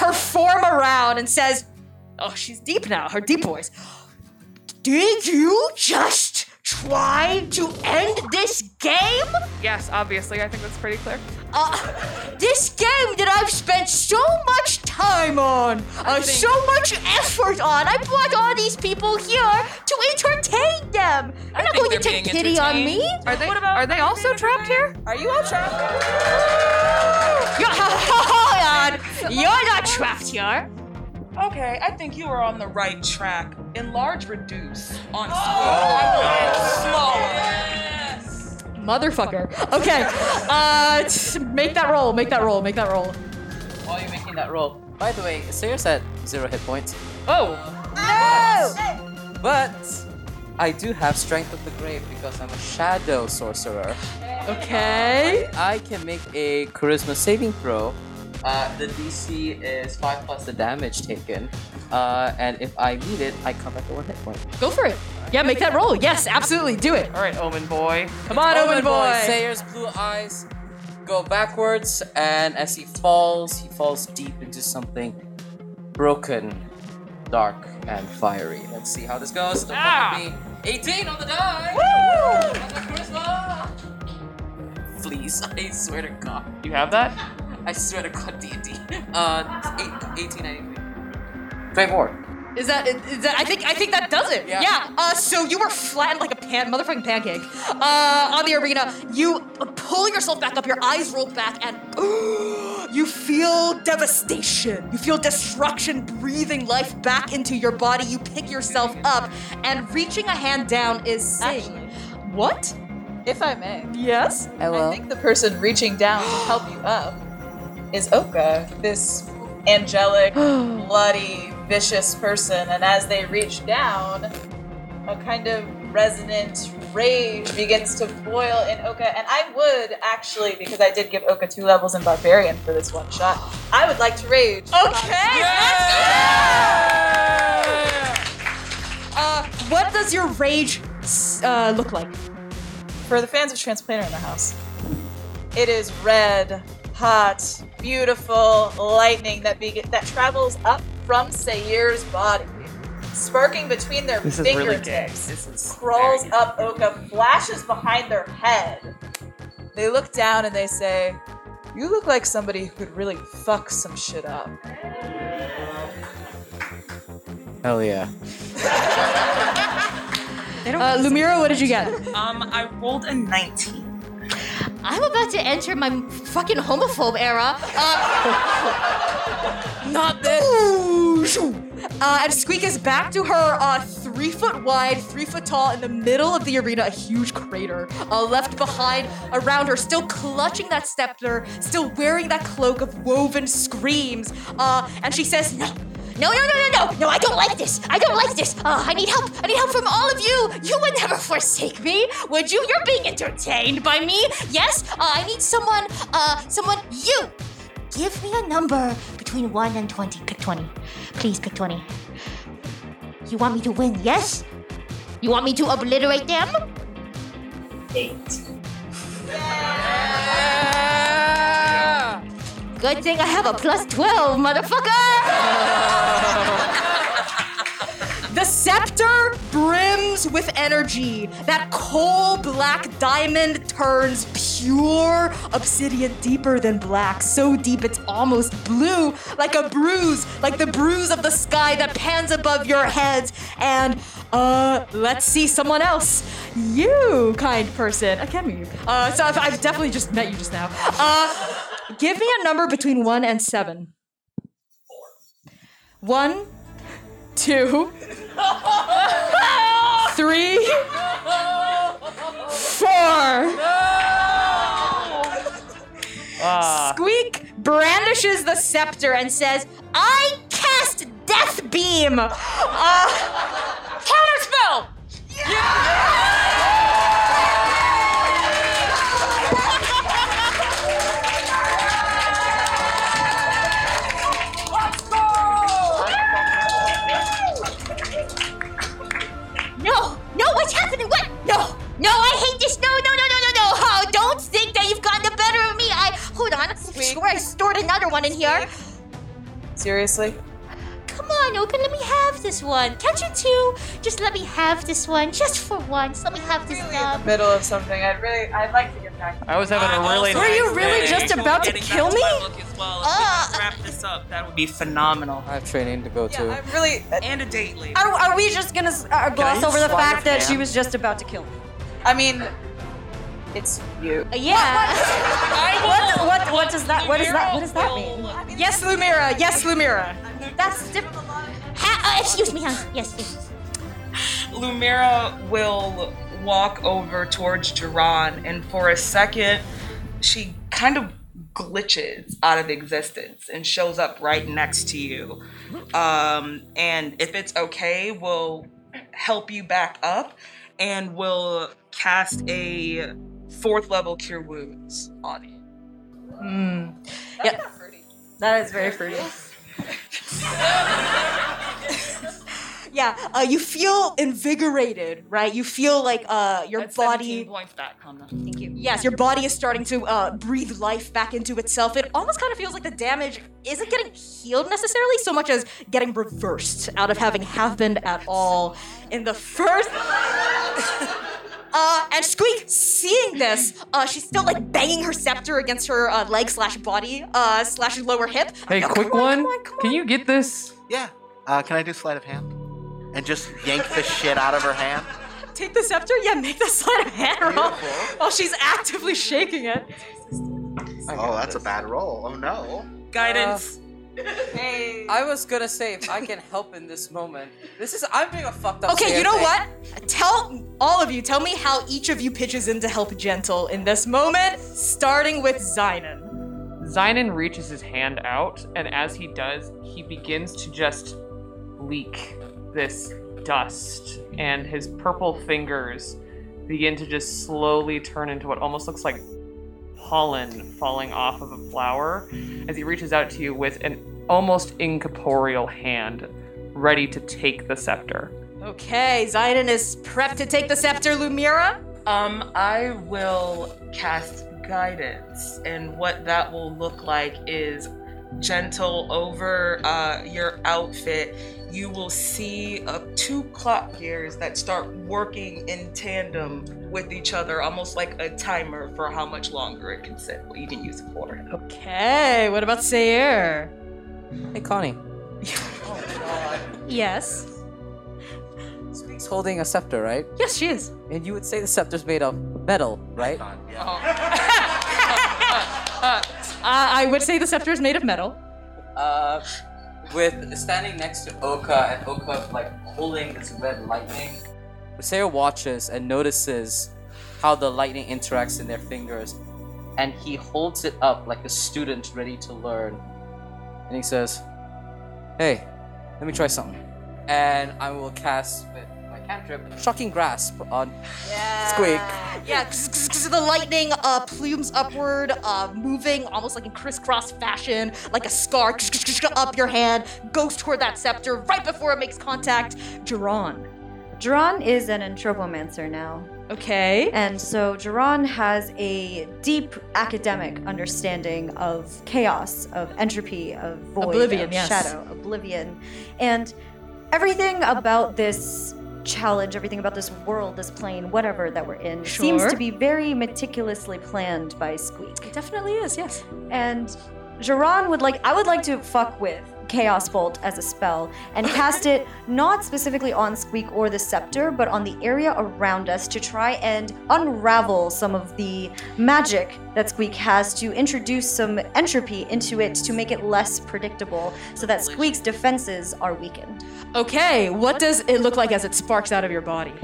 her form around and says, Oh, she's deep now, her deep voice. Did you just try to end this game? Yes, obviously. I think that's pretty clear. Uh, this game that I've spent so much time on, uh, so much effort on. I brought all these people here to entertain them. You're not going to take pity on me. Are they? Are they also trapped here? Are you all trapped? You're, hold on. You're not trapped here. Okay, I think you are on the right track. Enlarge, reduce on Motherfucker. Okay. Uh, t- make that roll. Make that roll. Make that roll. While you're making that roll. By the way, Sayer's at zero hit points. Oh. No! But I do have Strength of the Grave because I'm a shadow sorcerer. Okay. I can make a charisma saving throw. Uh, the DC is 5 plus the damage taken. Uh, and if I need it, I come back to 1 hit point. Go for it. Yeah, make that roll. Yes, absolutely. Do it. All right, Omen boy. Come on, Omen boy. Sayer's blue eyes go backwards, and as he falls, he falls deep into something broken, dark, and fiery. Let's see how this goes. Don't Ah. me. 18 on the die! Woo! On the charisma! Please, I swear to God. You have that? I swear to God, D&D. Uh, eight, 18 anyway. 24. Is that is that? I think I think that does it. Yeah. Uh, so you were flattened like a pan, motherfucking pancake, uh, on the arena. You pull yourself back up, your eyes roll back, and you feel devastation. You feel destruction breathing life back into your body. You pick yourself up, and reaching a hand down is Sing. What? If I may. Yes. I think the person reaching down to help you up is Oka, this angelic, bloody, vicious person. And as they reach down, a kind of resonant rage begins to boil in Oka. And I would actually, because I did give Oka two levels in Barbarian for this one shot, I would like to rage. Okay. Uh, what does your rage uh, look like? For the fans of Transplanar in the house, it is red, hot, beautiful lightning that be- that travels up from Sayer's body, sparking between their This is really gay. fingertips. This is crawls up Oka, flashes behind their head. They look down and they say, "You look like somebody who could really fuck some shit up." Hell yeah. Uh, Lumira, what did you get? Um, I rolled a 19. I'm about to enter my fucking homophobe era. Uh, Not this. Uh, and Squeak is back to her uh, three foot wide, three foot tall, in the middle of the arena, a huge crater uh, left behind around her, still clutching that scepter, still wearing that cloak of woven screams. Uh, and she says, No, no, no, no, no, no, no, I don't like this. I don't like this. Uh, I need help. I need help from all of you. You would never forsake me, would you? You're being entertained by me. Yes, uh, I need someone, uh, someone, you. Give me a number between 1 and 20. Pick 20. Please pick 20. You want me to win, yes? You want me to obliterate them? Eight. Good thing I have a plus 12, motherfucker! The scepter brims with energy. That coal black diamond turns pure obsidian deeper than black. So deep it's almost blue, like a bruise, like the bruise of the sky that pans above your heads. And, uh, let's see someone else. You, kind person. Again, me. Uh, so I've, I've definitely just met you just now. Uh, give me a number between one and seven. One, two. three, four. Squeak brandishes the scepter and says, I cast Death Beam! Uh, counterspell! No, Seriously? Come on, Open, let me have this one. Can't you two? Just let me have this one, just for once. Let me have this stuff. Middle of something. I'd really, I'd like to get back. To I was having a really Were you really day. just about to kill me? my look as well. If we Uh, can wrap this up, that would be phenomenal. I have training to go to. Yeah, I'm really. And a date later. Are, are we just gonna uh, gloss over the fact that she was just about to kill me? I mean, it's you. Yeah. What, what, what does that, what does that, what does that mean? Yes, Lumira. Yes, Lumira. That's different. Ha- uh, excuse me, huh? Yes, yes. Lumira will walk over towards Jiran, and for a second, she kind of glitches out of existence and shows up right next to you. Um, and if it's okay, we'll help you back up and we'll cast a fourth level cure wounds on you. Hmm. Yeah. That is very fruity. Yeah, uh, you feel invigorated, right? You feel like uh, your That's body. points back, Hannah. Thank you. Yes, your body is starting to uh, breathe life back into itself. It almost kind of feels like the damage isn't getting healed necessarily, so much as getting reversed out of having happened at all in the first. Uh, and Squeak, seeing this, uh, she's still like banging her scepter against her uh, leg slash body uh, slash lower hip. Hey, Oh, quick come on, one. come on, come Can on. you get this? Yeah. Uh, can I do sleight of hand? And just yank the shit out of her hand? Take the scepter? Yeah, make the sleight of hand roll Beautiful. while she's actively shaking it. Oh, that's a bad roll. Oh no. Guidance. Hey. I was gonna say if I can help in this moment. This is I'm being a fucked up. Okay, you know thing. what? Tell all of you, tell me how each of you pitches in to help Gentle in this moment, starting with Zynon. Zynon reaches his hand out, and as he does, he begins to just leak this dust, and his purple fingers begin to just slowly turn into what almost looks like pollen falling off of a flower as he reaches out to you with an almost incorporeal hand ready to take the scepter. Okay, Zynon is prepped to take the scepter, Lumira. Um, I will cast guidance, and what that will look like is gentle over uh, your outfit. You will see uh, two clock gears that start working in tandem with each other, almost like a timer for how much longer it can sit. What you can use it for. Okay, what about Sayer? Hey Connie, Yes. Squeak's holding a scepter, right? Yes, she is. And you would say the scepter's made of metal, right? Yeah. Uh, I would say the scepter is made of metal. Uh, with standing next to Oka and Oka like holding this red lightning. Sayer watches and notices how the lightning interacts in their fingers, and he holds it up like a student ready to learn. And he says, "Hey, let me try something." And I will cast with cantrip, shocking grasp on Squeak. Yeah, the lightning uh, plumes upward, uh, moving almost like in crisscross fashion, like a scar up your hand, goes toward that scepter right before it makes contact. Jiran. Duran is an entropomancer now. Okay. And so Duran has a deep academic understanding of chaos, of entropy, of void, Oblivion, of yes. shadow, oblivion. And everything about this challenge, everything about this world, this plane, whatever that we're in, seems to be very meticulously planned by Squeak. It definitely is, yes. And Jiran would like I would like to fuck with Chaos Bolt as a spell and cast it not specifically on Squeak or the scepter, but on the area around us to try and unravel some of the magic that Squeak has to introduce some entropy into it to make it less predictable so that Squeak's defenses are weakened. Okay, what does it look like as it sparks out of your body?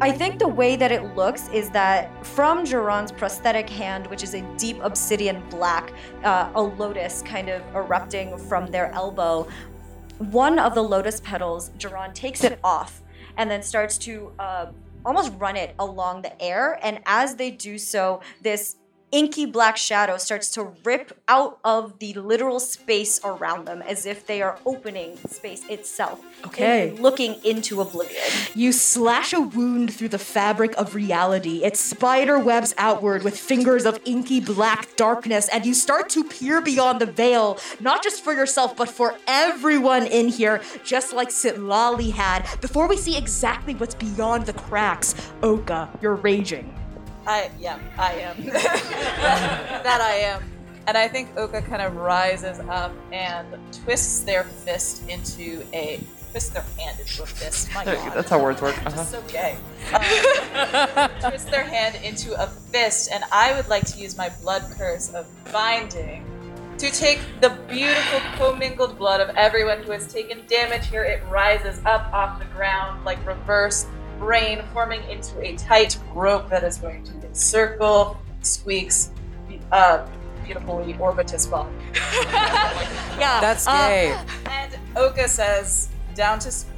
I think the way that it looks is that from Geron's prosthetic hand, which is a deep obsidian black, uh, a lotus kind of erupting from their elbow, one of the lotus petals, Geron takes it off and then starts to uh, almost run it along the air. And as they do so, this inky black shadow starts to rip out of the literal space around them as if they are opening space itself. Okay. looking into oblivion. You slash a wound through the fabric of reality. It spider webs outward with fingers of inky black darkness, and you start to peer beyond the veil, not just for yourself, but for everyone in here, just like Sitlali had. Before we see exactly what's beyond the cracks, Oka, you're raging. I yeah, I am. that I am. And I think Oka kind of rises up and twists their fist into a twist their hand into a fist. My God. That's how words work. Uh-huh. so gay. Um, twist their hand into a fist, and I would like to use my blood curse of binding to take the beautiful commingled blood of everyone who has taken damage here. It rises up off the ground like reverse rain, forming into a tight rope that is going to encircle Squeak's uh, beautifully orbitous body. Yeah. That's uh, gay. And Oka says, down to Squeak,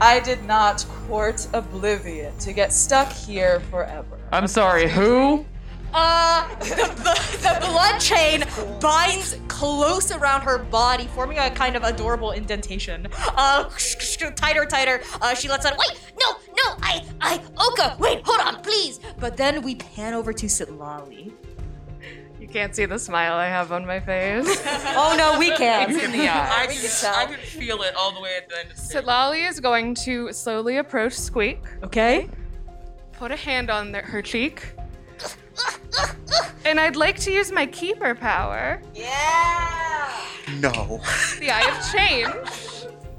I did not court oblivion to get stuck here forever. I'm sorry, who? Uh, the, the, the blood chain binds close around her body, forming a kind of adorable indentation. Uh, tighter, tighter. Uh, she lets out, wait, no, no, I, I, Oka, wait, hold on, please. But then we pan over to Sitlali. You can't see the smile I have on my face. Oh no, we can. It's in the eye. I can, tell. I can feel it all the way at the end of the Sitlali is going to slowly approach Squeak, Okay? put a hand on their, her cheek, and I'd like to use my keeper power, Yeah. No. the Eye of Change.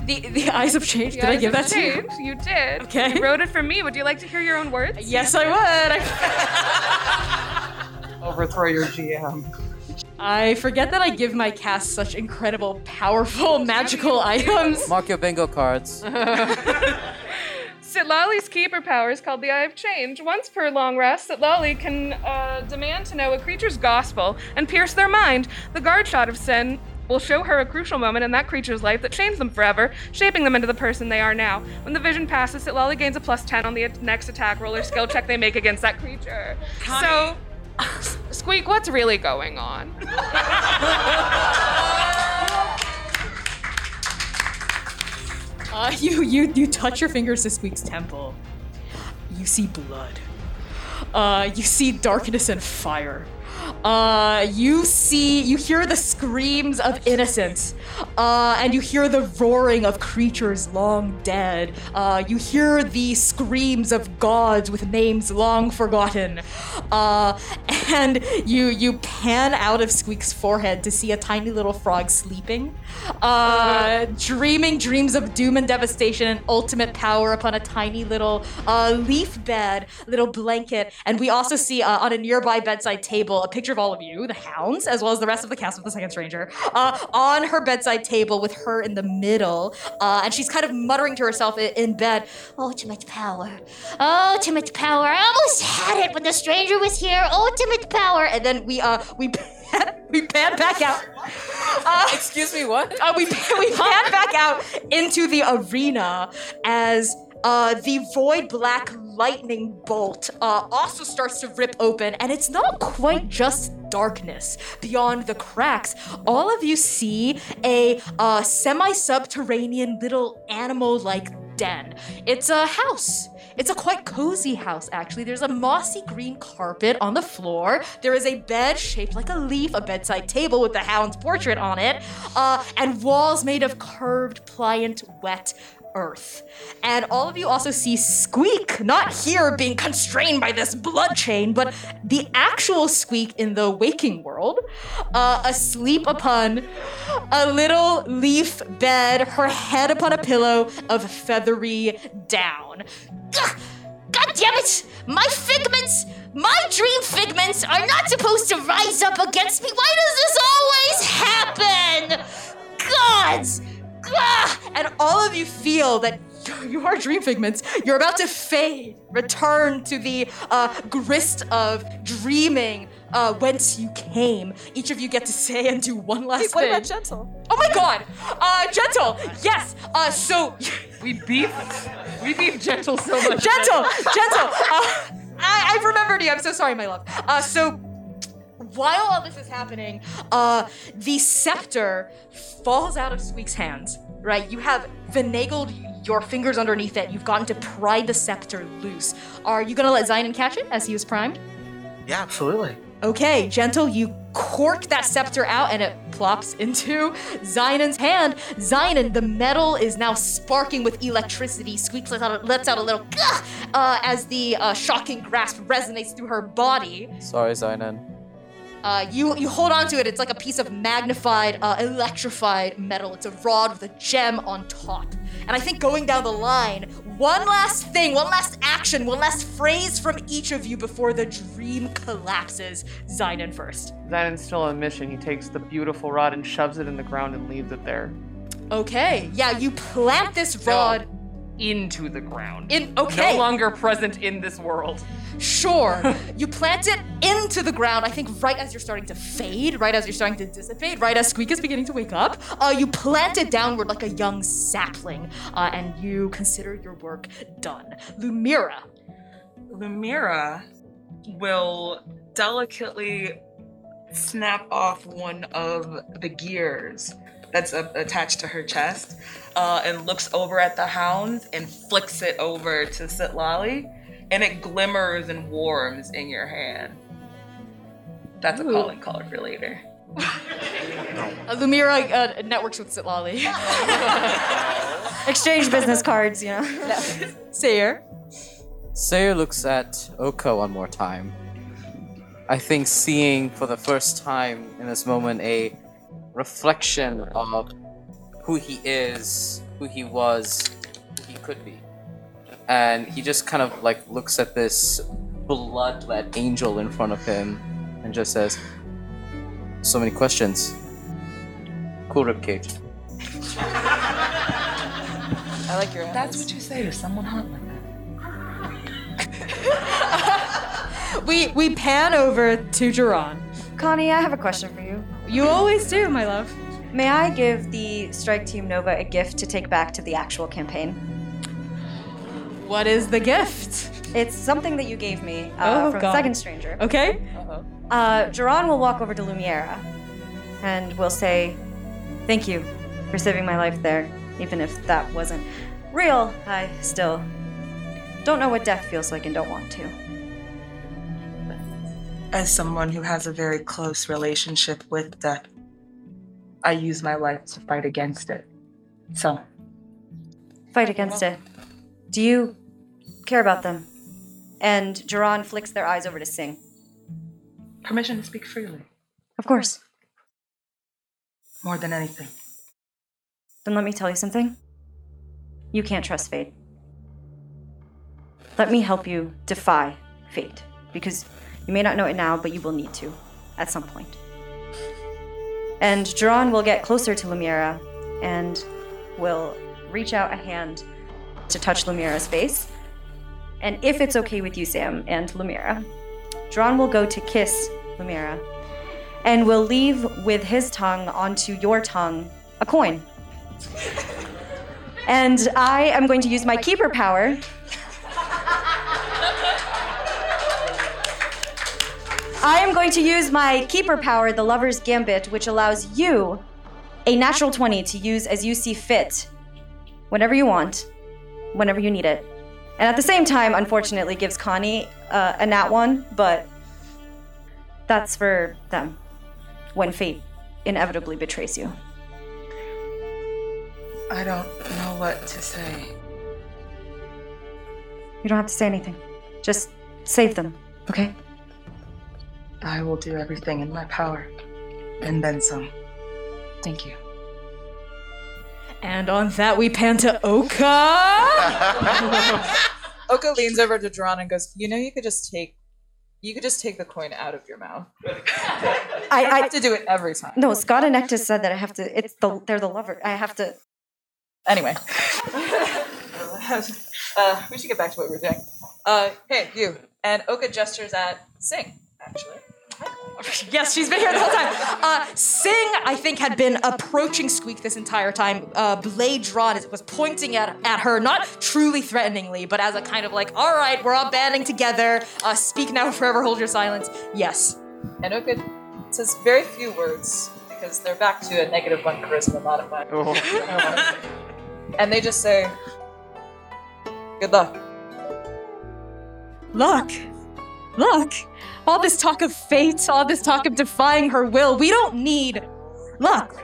The, the eyes have changed. The Did I Eyes give of that to you? Change. You did. Okay. You wrote it for me. Would you like to hear your own words? Yes, I would. I, Overthrow your GM. I forget that I give my cast such incredible, powerful, magical items. Mark your bingo cards. Sitlali's keeper power is called the Eye of Change. Once per long rest, Sitlali can uh, demand to know a creature's gospel and pierce their mind. The guard shot of Sin will show her a crucial moment in that creature's life that changed them forever, shaping them into the person they are now. When the vision passes, Sitlali gains a plus 10 on the next attack roll or skill check they make against that creature. So, Squeak, what's really going on? Uh, you you you touch your fingers to Squeak's temple. You see blood. Uh, you see darkness and fire. Uh, you see, you hear the screams of innocence, uh, and you hear the roaring of creatures long dead. Uh, you hear the screams of gods with names long forgotten. Uh, and you you pan out of Squeak's forehead to see a tiny little frog sleeping, uh, dreaming dreams of doom and devastation and ultimate power upon a tiny little uh, leaf bed, little blanket. And we also see on a nearby bedside table a picture of all of you, the hounds, as well as the rest of the cast of the second stranger, uh, on her bedside table with her in the middle. Uh, and she's kind of muttering to herself in, in bed, Ultimate power. Ultimate power. I almost had it when the stranger was here. Ultimate power. and then we uh we we pan back out. Uh, Excuse me, what? uh, we we pan back out into the arena as uh, the void black lightning bolt uh, also starts to rip open, and it's not quite just darkness. Beyond the cracks, all of you see a uh, semi-subterranean little animal-like den. It's a house. It's a quite cozy house, actually. There's a mossy green carpet on the floor. There is a bed shaped like a leaf, a bedside table with the hound's portrait on it, uh, and walls made of curved, pliant, wet earth. And all of you also see Squeak, not here being constrained by this blood chain, but the actual Squeak in the waking world, uh, asleep upon a little leaf bed, her head upon a pillow of feathery down. God damn it! My figments, my dream figments, are not supposed to rise up against me. Why does this always happen? Gods! Ugh! And all of you feel that you are dream figments. You're about to fade, return to the uh, grist of dreaming uh, whence you came. Each of you get to say and do one last thing. what thing. about Gentle? Oh my god! Uh, gentle! Yes! Uh, so. We beef. We beef gentle so much. gentle! Gentle! Uh, I, I've remembered you. I'm so sorry, my love. Uh, so while all this is happening, uh, the scepter falls out of Squeak's hands. Right? You have finagled your fingers underneath it. You've gotten to pry the scepter loose. Are you gonna let Zion catch it as he was primed? Yeah, absolutely. Okay, gentle, you cork that scepter out and it plops into Zion's hand. Zion, the metal is now sparking with electricity. Squeak lets out, lets out a little uh, as the uh, shocking grasp resonates through her body. Sorry, Zainan. Uh, you you hold on to it. It's like a piece of magnified, uh, electrified metal. It's a rod with a gem on top. And I think going down the line, one last thing, one last action, one last phrase from each of you before the dream collapses. Zion first. Zenon's still on mission. He takes the beautiful rod and shoves it in the ground and leaves it there. Okay, yeah, you plant this rod into the ground. in. Okay, No longer present in this world. Sure. you plant it into the ground, I think right as you're starting to fade, right as you're starting to dissipate, right as Squeak is beginning to wake up. Uh, you plant it downward like a young sapling, uh, and you consider your work done. Lumira. Lumira will delicately snap off one of the gears that's a- attached to her chest uh, and looks over at the hounds and flicks it over to Sitlali, and it glimmers and warms in your hand. That's a calling card for later. Uh, Lumira uh, networks with Sitlali. Exchange business cards, you know. Sayer. Sayer looks at Oka one more time. I think seeing for the first time in this moment a reflection of who he is, who he was, who he could be. And he just kind of like looks at this blood-led angel in front of him and just says, So many questions. Cool ribcage. I like your That's what you say to someone hot like that. We we pan over to Duran. Connie, I have a question for you. You always do, my love. May I give the Strike Team Nova a gift to take back to the actual campaign? What is the gift? It's something that you gave me uh, Oh, from God. Second Stranger. Okay. Uh, Duran will walk over to Lumiera and will say, Thank you for saving my life there, even if that wasn't real. I still don't know what death feels like and don't want to. As someone who has a very close relationship with death, I use my life to fight against it. So, Fight against it. Do you care about them? And Duran flicks their eyes over to Sing. permission to speak freely, Of course. more than anything. Then let me tell you something. You can't trust fate. Let me help you defy fate. Because you may not know it now, but you will need to at some point. And Duran will get closer to Lumiera and will reach out a hand to touch Lumiera's face. And if it's okay with you, Samm and Lumira, Duran will go to kiss Lumira and will leave with his tongue onto your tongue a coin. And I am going to use my keeper power. I am going to use my keeper power, the lover's gambit, which allows you a natural 20 to use as you see fit whenever you want, whenever you need it. And at the same time, unfortunately, gives Connie uh, a nat one, but that's for them when fate inevitably betrays you. I don't know what to say. You don't have to say anything. Just save them, okay? I will do everything in my power, and then some. Thank you. And on that, we pan to Oka. Oka leans over to Duran and goes, "You know, you could just take, you could just take the coin out of your mouth. I, I I have to do it every time. no, Scott and Nectus said that I have to. It's the they're the lover. I have to. Anyway, uh, we should get back to what we were doing. Uh, hey, you. And Oka gestures at Sing, actually. Yes, she's been here the whole time. Uh, Sing, I think, had been approaching Squeak this entire time. Uh, blade drawn as it was pointing at, at her, not truly threateningly, but as a kind of like, all right, we're all banding together. Uh, speak now, forever hold your silence. Yes. And Oka says very few words because they're back to a negative one charisma modifier. Oh. and they just say, good luck. Luck. Luck. All this talk of fate, all this talk of defying her will. We don't need luck.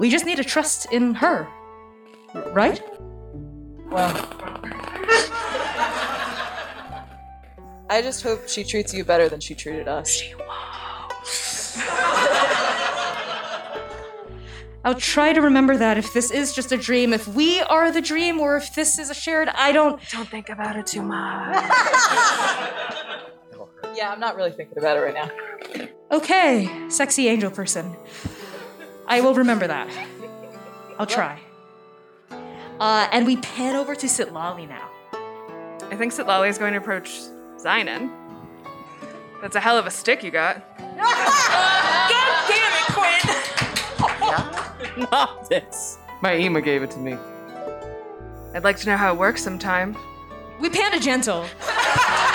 We just need to trust in her. Right? Well, I just hope she treats you better than she treated us. She I'll try to remember that if this is just a dream, if we are the dream, or if this is a shared. I don't. Don't think about it too much. Yeah, I'm not really thinking about it right now. Okay, sexy angel person. I will remember that. I'll try. Uh, and we pan over to Sitlali now. I think Sitlali is going to approach Zynon. That's a hell of a stick you got. God damn it, Quinn! Not this. My Ema gave it to me. I'd like to know how it works sometime. We pan to gentle.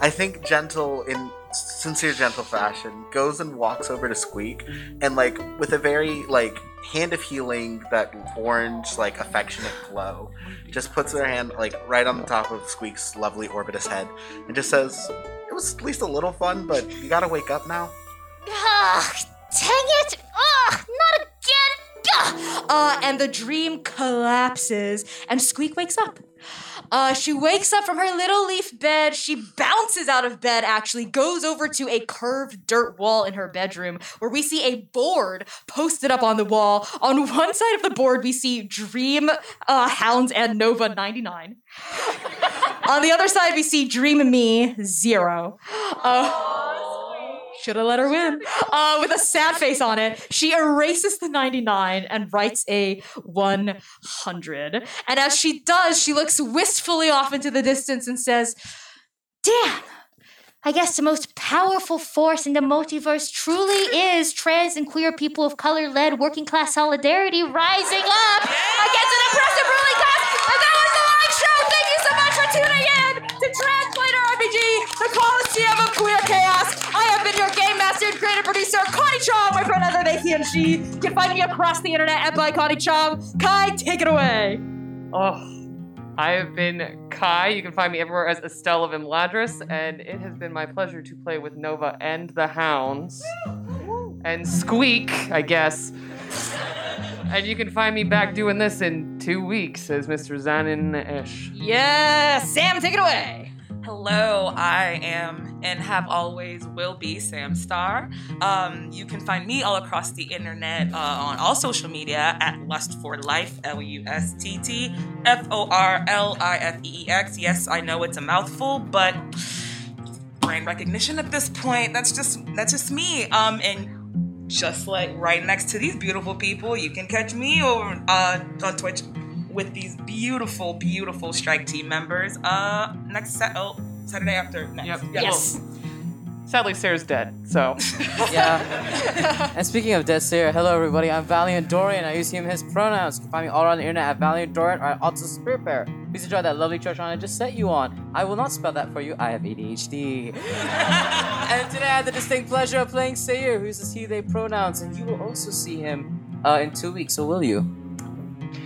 I think Gentle, in sincere Gentle fashion, goes and walks over to Squeak, and like with a very like hand of healing, that orange like affectionate glow, just puts their hand like right on the top of Squeak's lovely orbitous head, and just says, "It was at least a little fun, but you gotta wake up now." Ugh, dang it! Ugh, not again! Ugh. Uh, and the dream collapses, and Squeak wakes up. Uh, she wakes up from her little leaf bed. She bounces out of bed, actually, goes over to a curved dirt wall in her bedroom where we see a board posted up on the wall. On one side of the board, we see Dream, uh, Hounds, and Nova 99. on the other side, we see Dream Me, zero. Uh, should have let her win. Uh, with a sad face on it, she erases the 99 and writes a 100. And as she does, she looks wistfully off into the distance and says, Damn! I guess the most powerful force in the multiverse truly is trans and queer people of color led working class solidarity rising up against an oppressive ruling class. Master creative producer, Connie Chang. My pronouns are they, he, and she. You can find me across the internet at by Connie Chang. Cai, take it away. Oh, I have been Cai. You can find me everywhere as Estelle of Imladris, and it has been my pleasure to play with Nova and the Hounds. And Squeak, I guess. And you can find me back doing this in two weeks as Mr. Zanin. Yeah, Samm, take it away. Hello, I am and have always will be Samm Star. Um, you can find me all across the internet uh, on all social media at Lust for Life, L U S T T F O R L I F E E X. Yes, I know it's a mouthful, but brain recognition at this point. That's just that's just me. Um, and just like right next to these beautiful people, you can catch me over uh, on Twitch with these beautiful, beautiful strike team members. Uh, next set, oh, Saturday after next. Yep. Yeah. Well, sadly, Sayer's dead, so. Yeah. and speaking of Dead Slayer, hello everybody. I'm Valiant Dorian. I use him his pronouns. You can find me all around the internet at Valiant Dorian or at Otto Spirit Bear. Please enjoy that lovely church on I just set you on. I will not spell that for you. I have ADHD. and today I had the distinct pleasure of playing Sayer, who uses he, they pronouns, and you will also see him uh, in two weeks, so will you?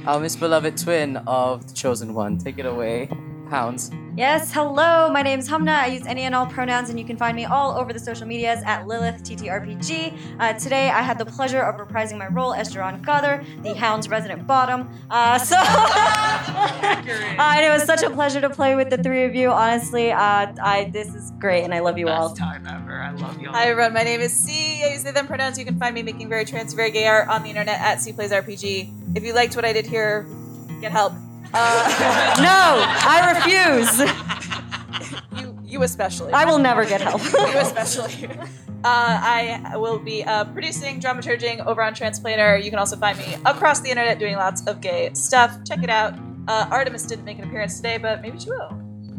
Our misbeloved twin of the chosen one. Take it away, Hounds. Yes, hello. My name's Hamnah. I use any and all pronouns, and you can find me all over the social medias at Lilith TTRPG. Uh, today, I had the pleasure of reprising my role as Duran Gather, the Hound's resident bottom. Uh, so, uh, and it was such a pleasure to play with the three of you. Honestly, uh, I this is great, and I love you all. Best time ever. I love y'all. Hi everyone, my name is Sea. I use they them pronouns. You can find me making very trans, very gay art on the internet at C Plays RPG. If you liked what I did here, get help. Uh, No, I refuse. you, you especially. I will never get help. you especially. I will be uh, producing, dramaturging over on Transplanar. You can also find me across the internet doing lots of gay stuff. Check it out. Uh, Artemis didn't make an appearance today, but maybe she will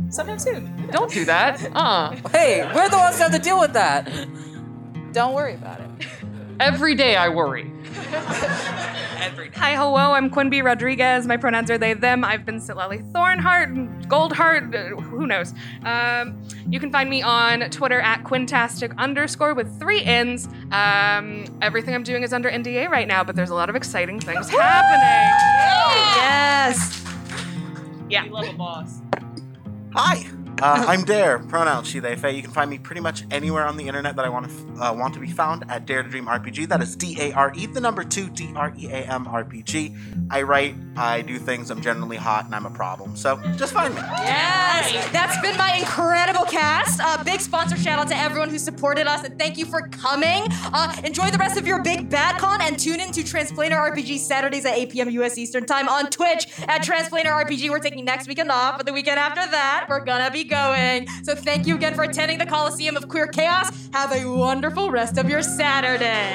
sometime soon. Don't do that. Uh. Hey, we're the ones that have to deal with that. Don't worry about it. Every day I worry. Hi, hello, I'm Quinn B. Rodriguez. My pronouns are they, them. I've been Sitlali Thornheart, Goldheart, who knows. Um, you can find me on Twitter at Quintastic underscore with three N's. Um, everything I'm doing is under NDA right now, but there's a lot of exciting things happening. Yes. Yeah. We love a boss. Hi, uh, I'm Dare. Pronouns she they Faye. You can find me pretty much anywhere on the internet that I want to uh, want to be found at Dare to Dream RPG. That is D A R E, the number two D R E A M R P G. I write, I do things. I'm generally hot, and I'm a problem. So just find me. Yes, that's been my incredible cast. Uh, big sponsor shout out to everyone who supported us, and thank you for coming. Uh, enjoy the rest of your big bad con, and tune in to Transplanar RPG Saturdays at 8 p.m. U.S. Eastern Time on Twitch at Transplanar RPG. We're taking next weekend off, but the weekend after that, we're gonna be going. So thank you again for attending the Coliseum of Queer Chaos. Have a wonderful rest of your Saturday.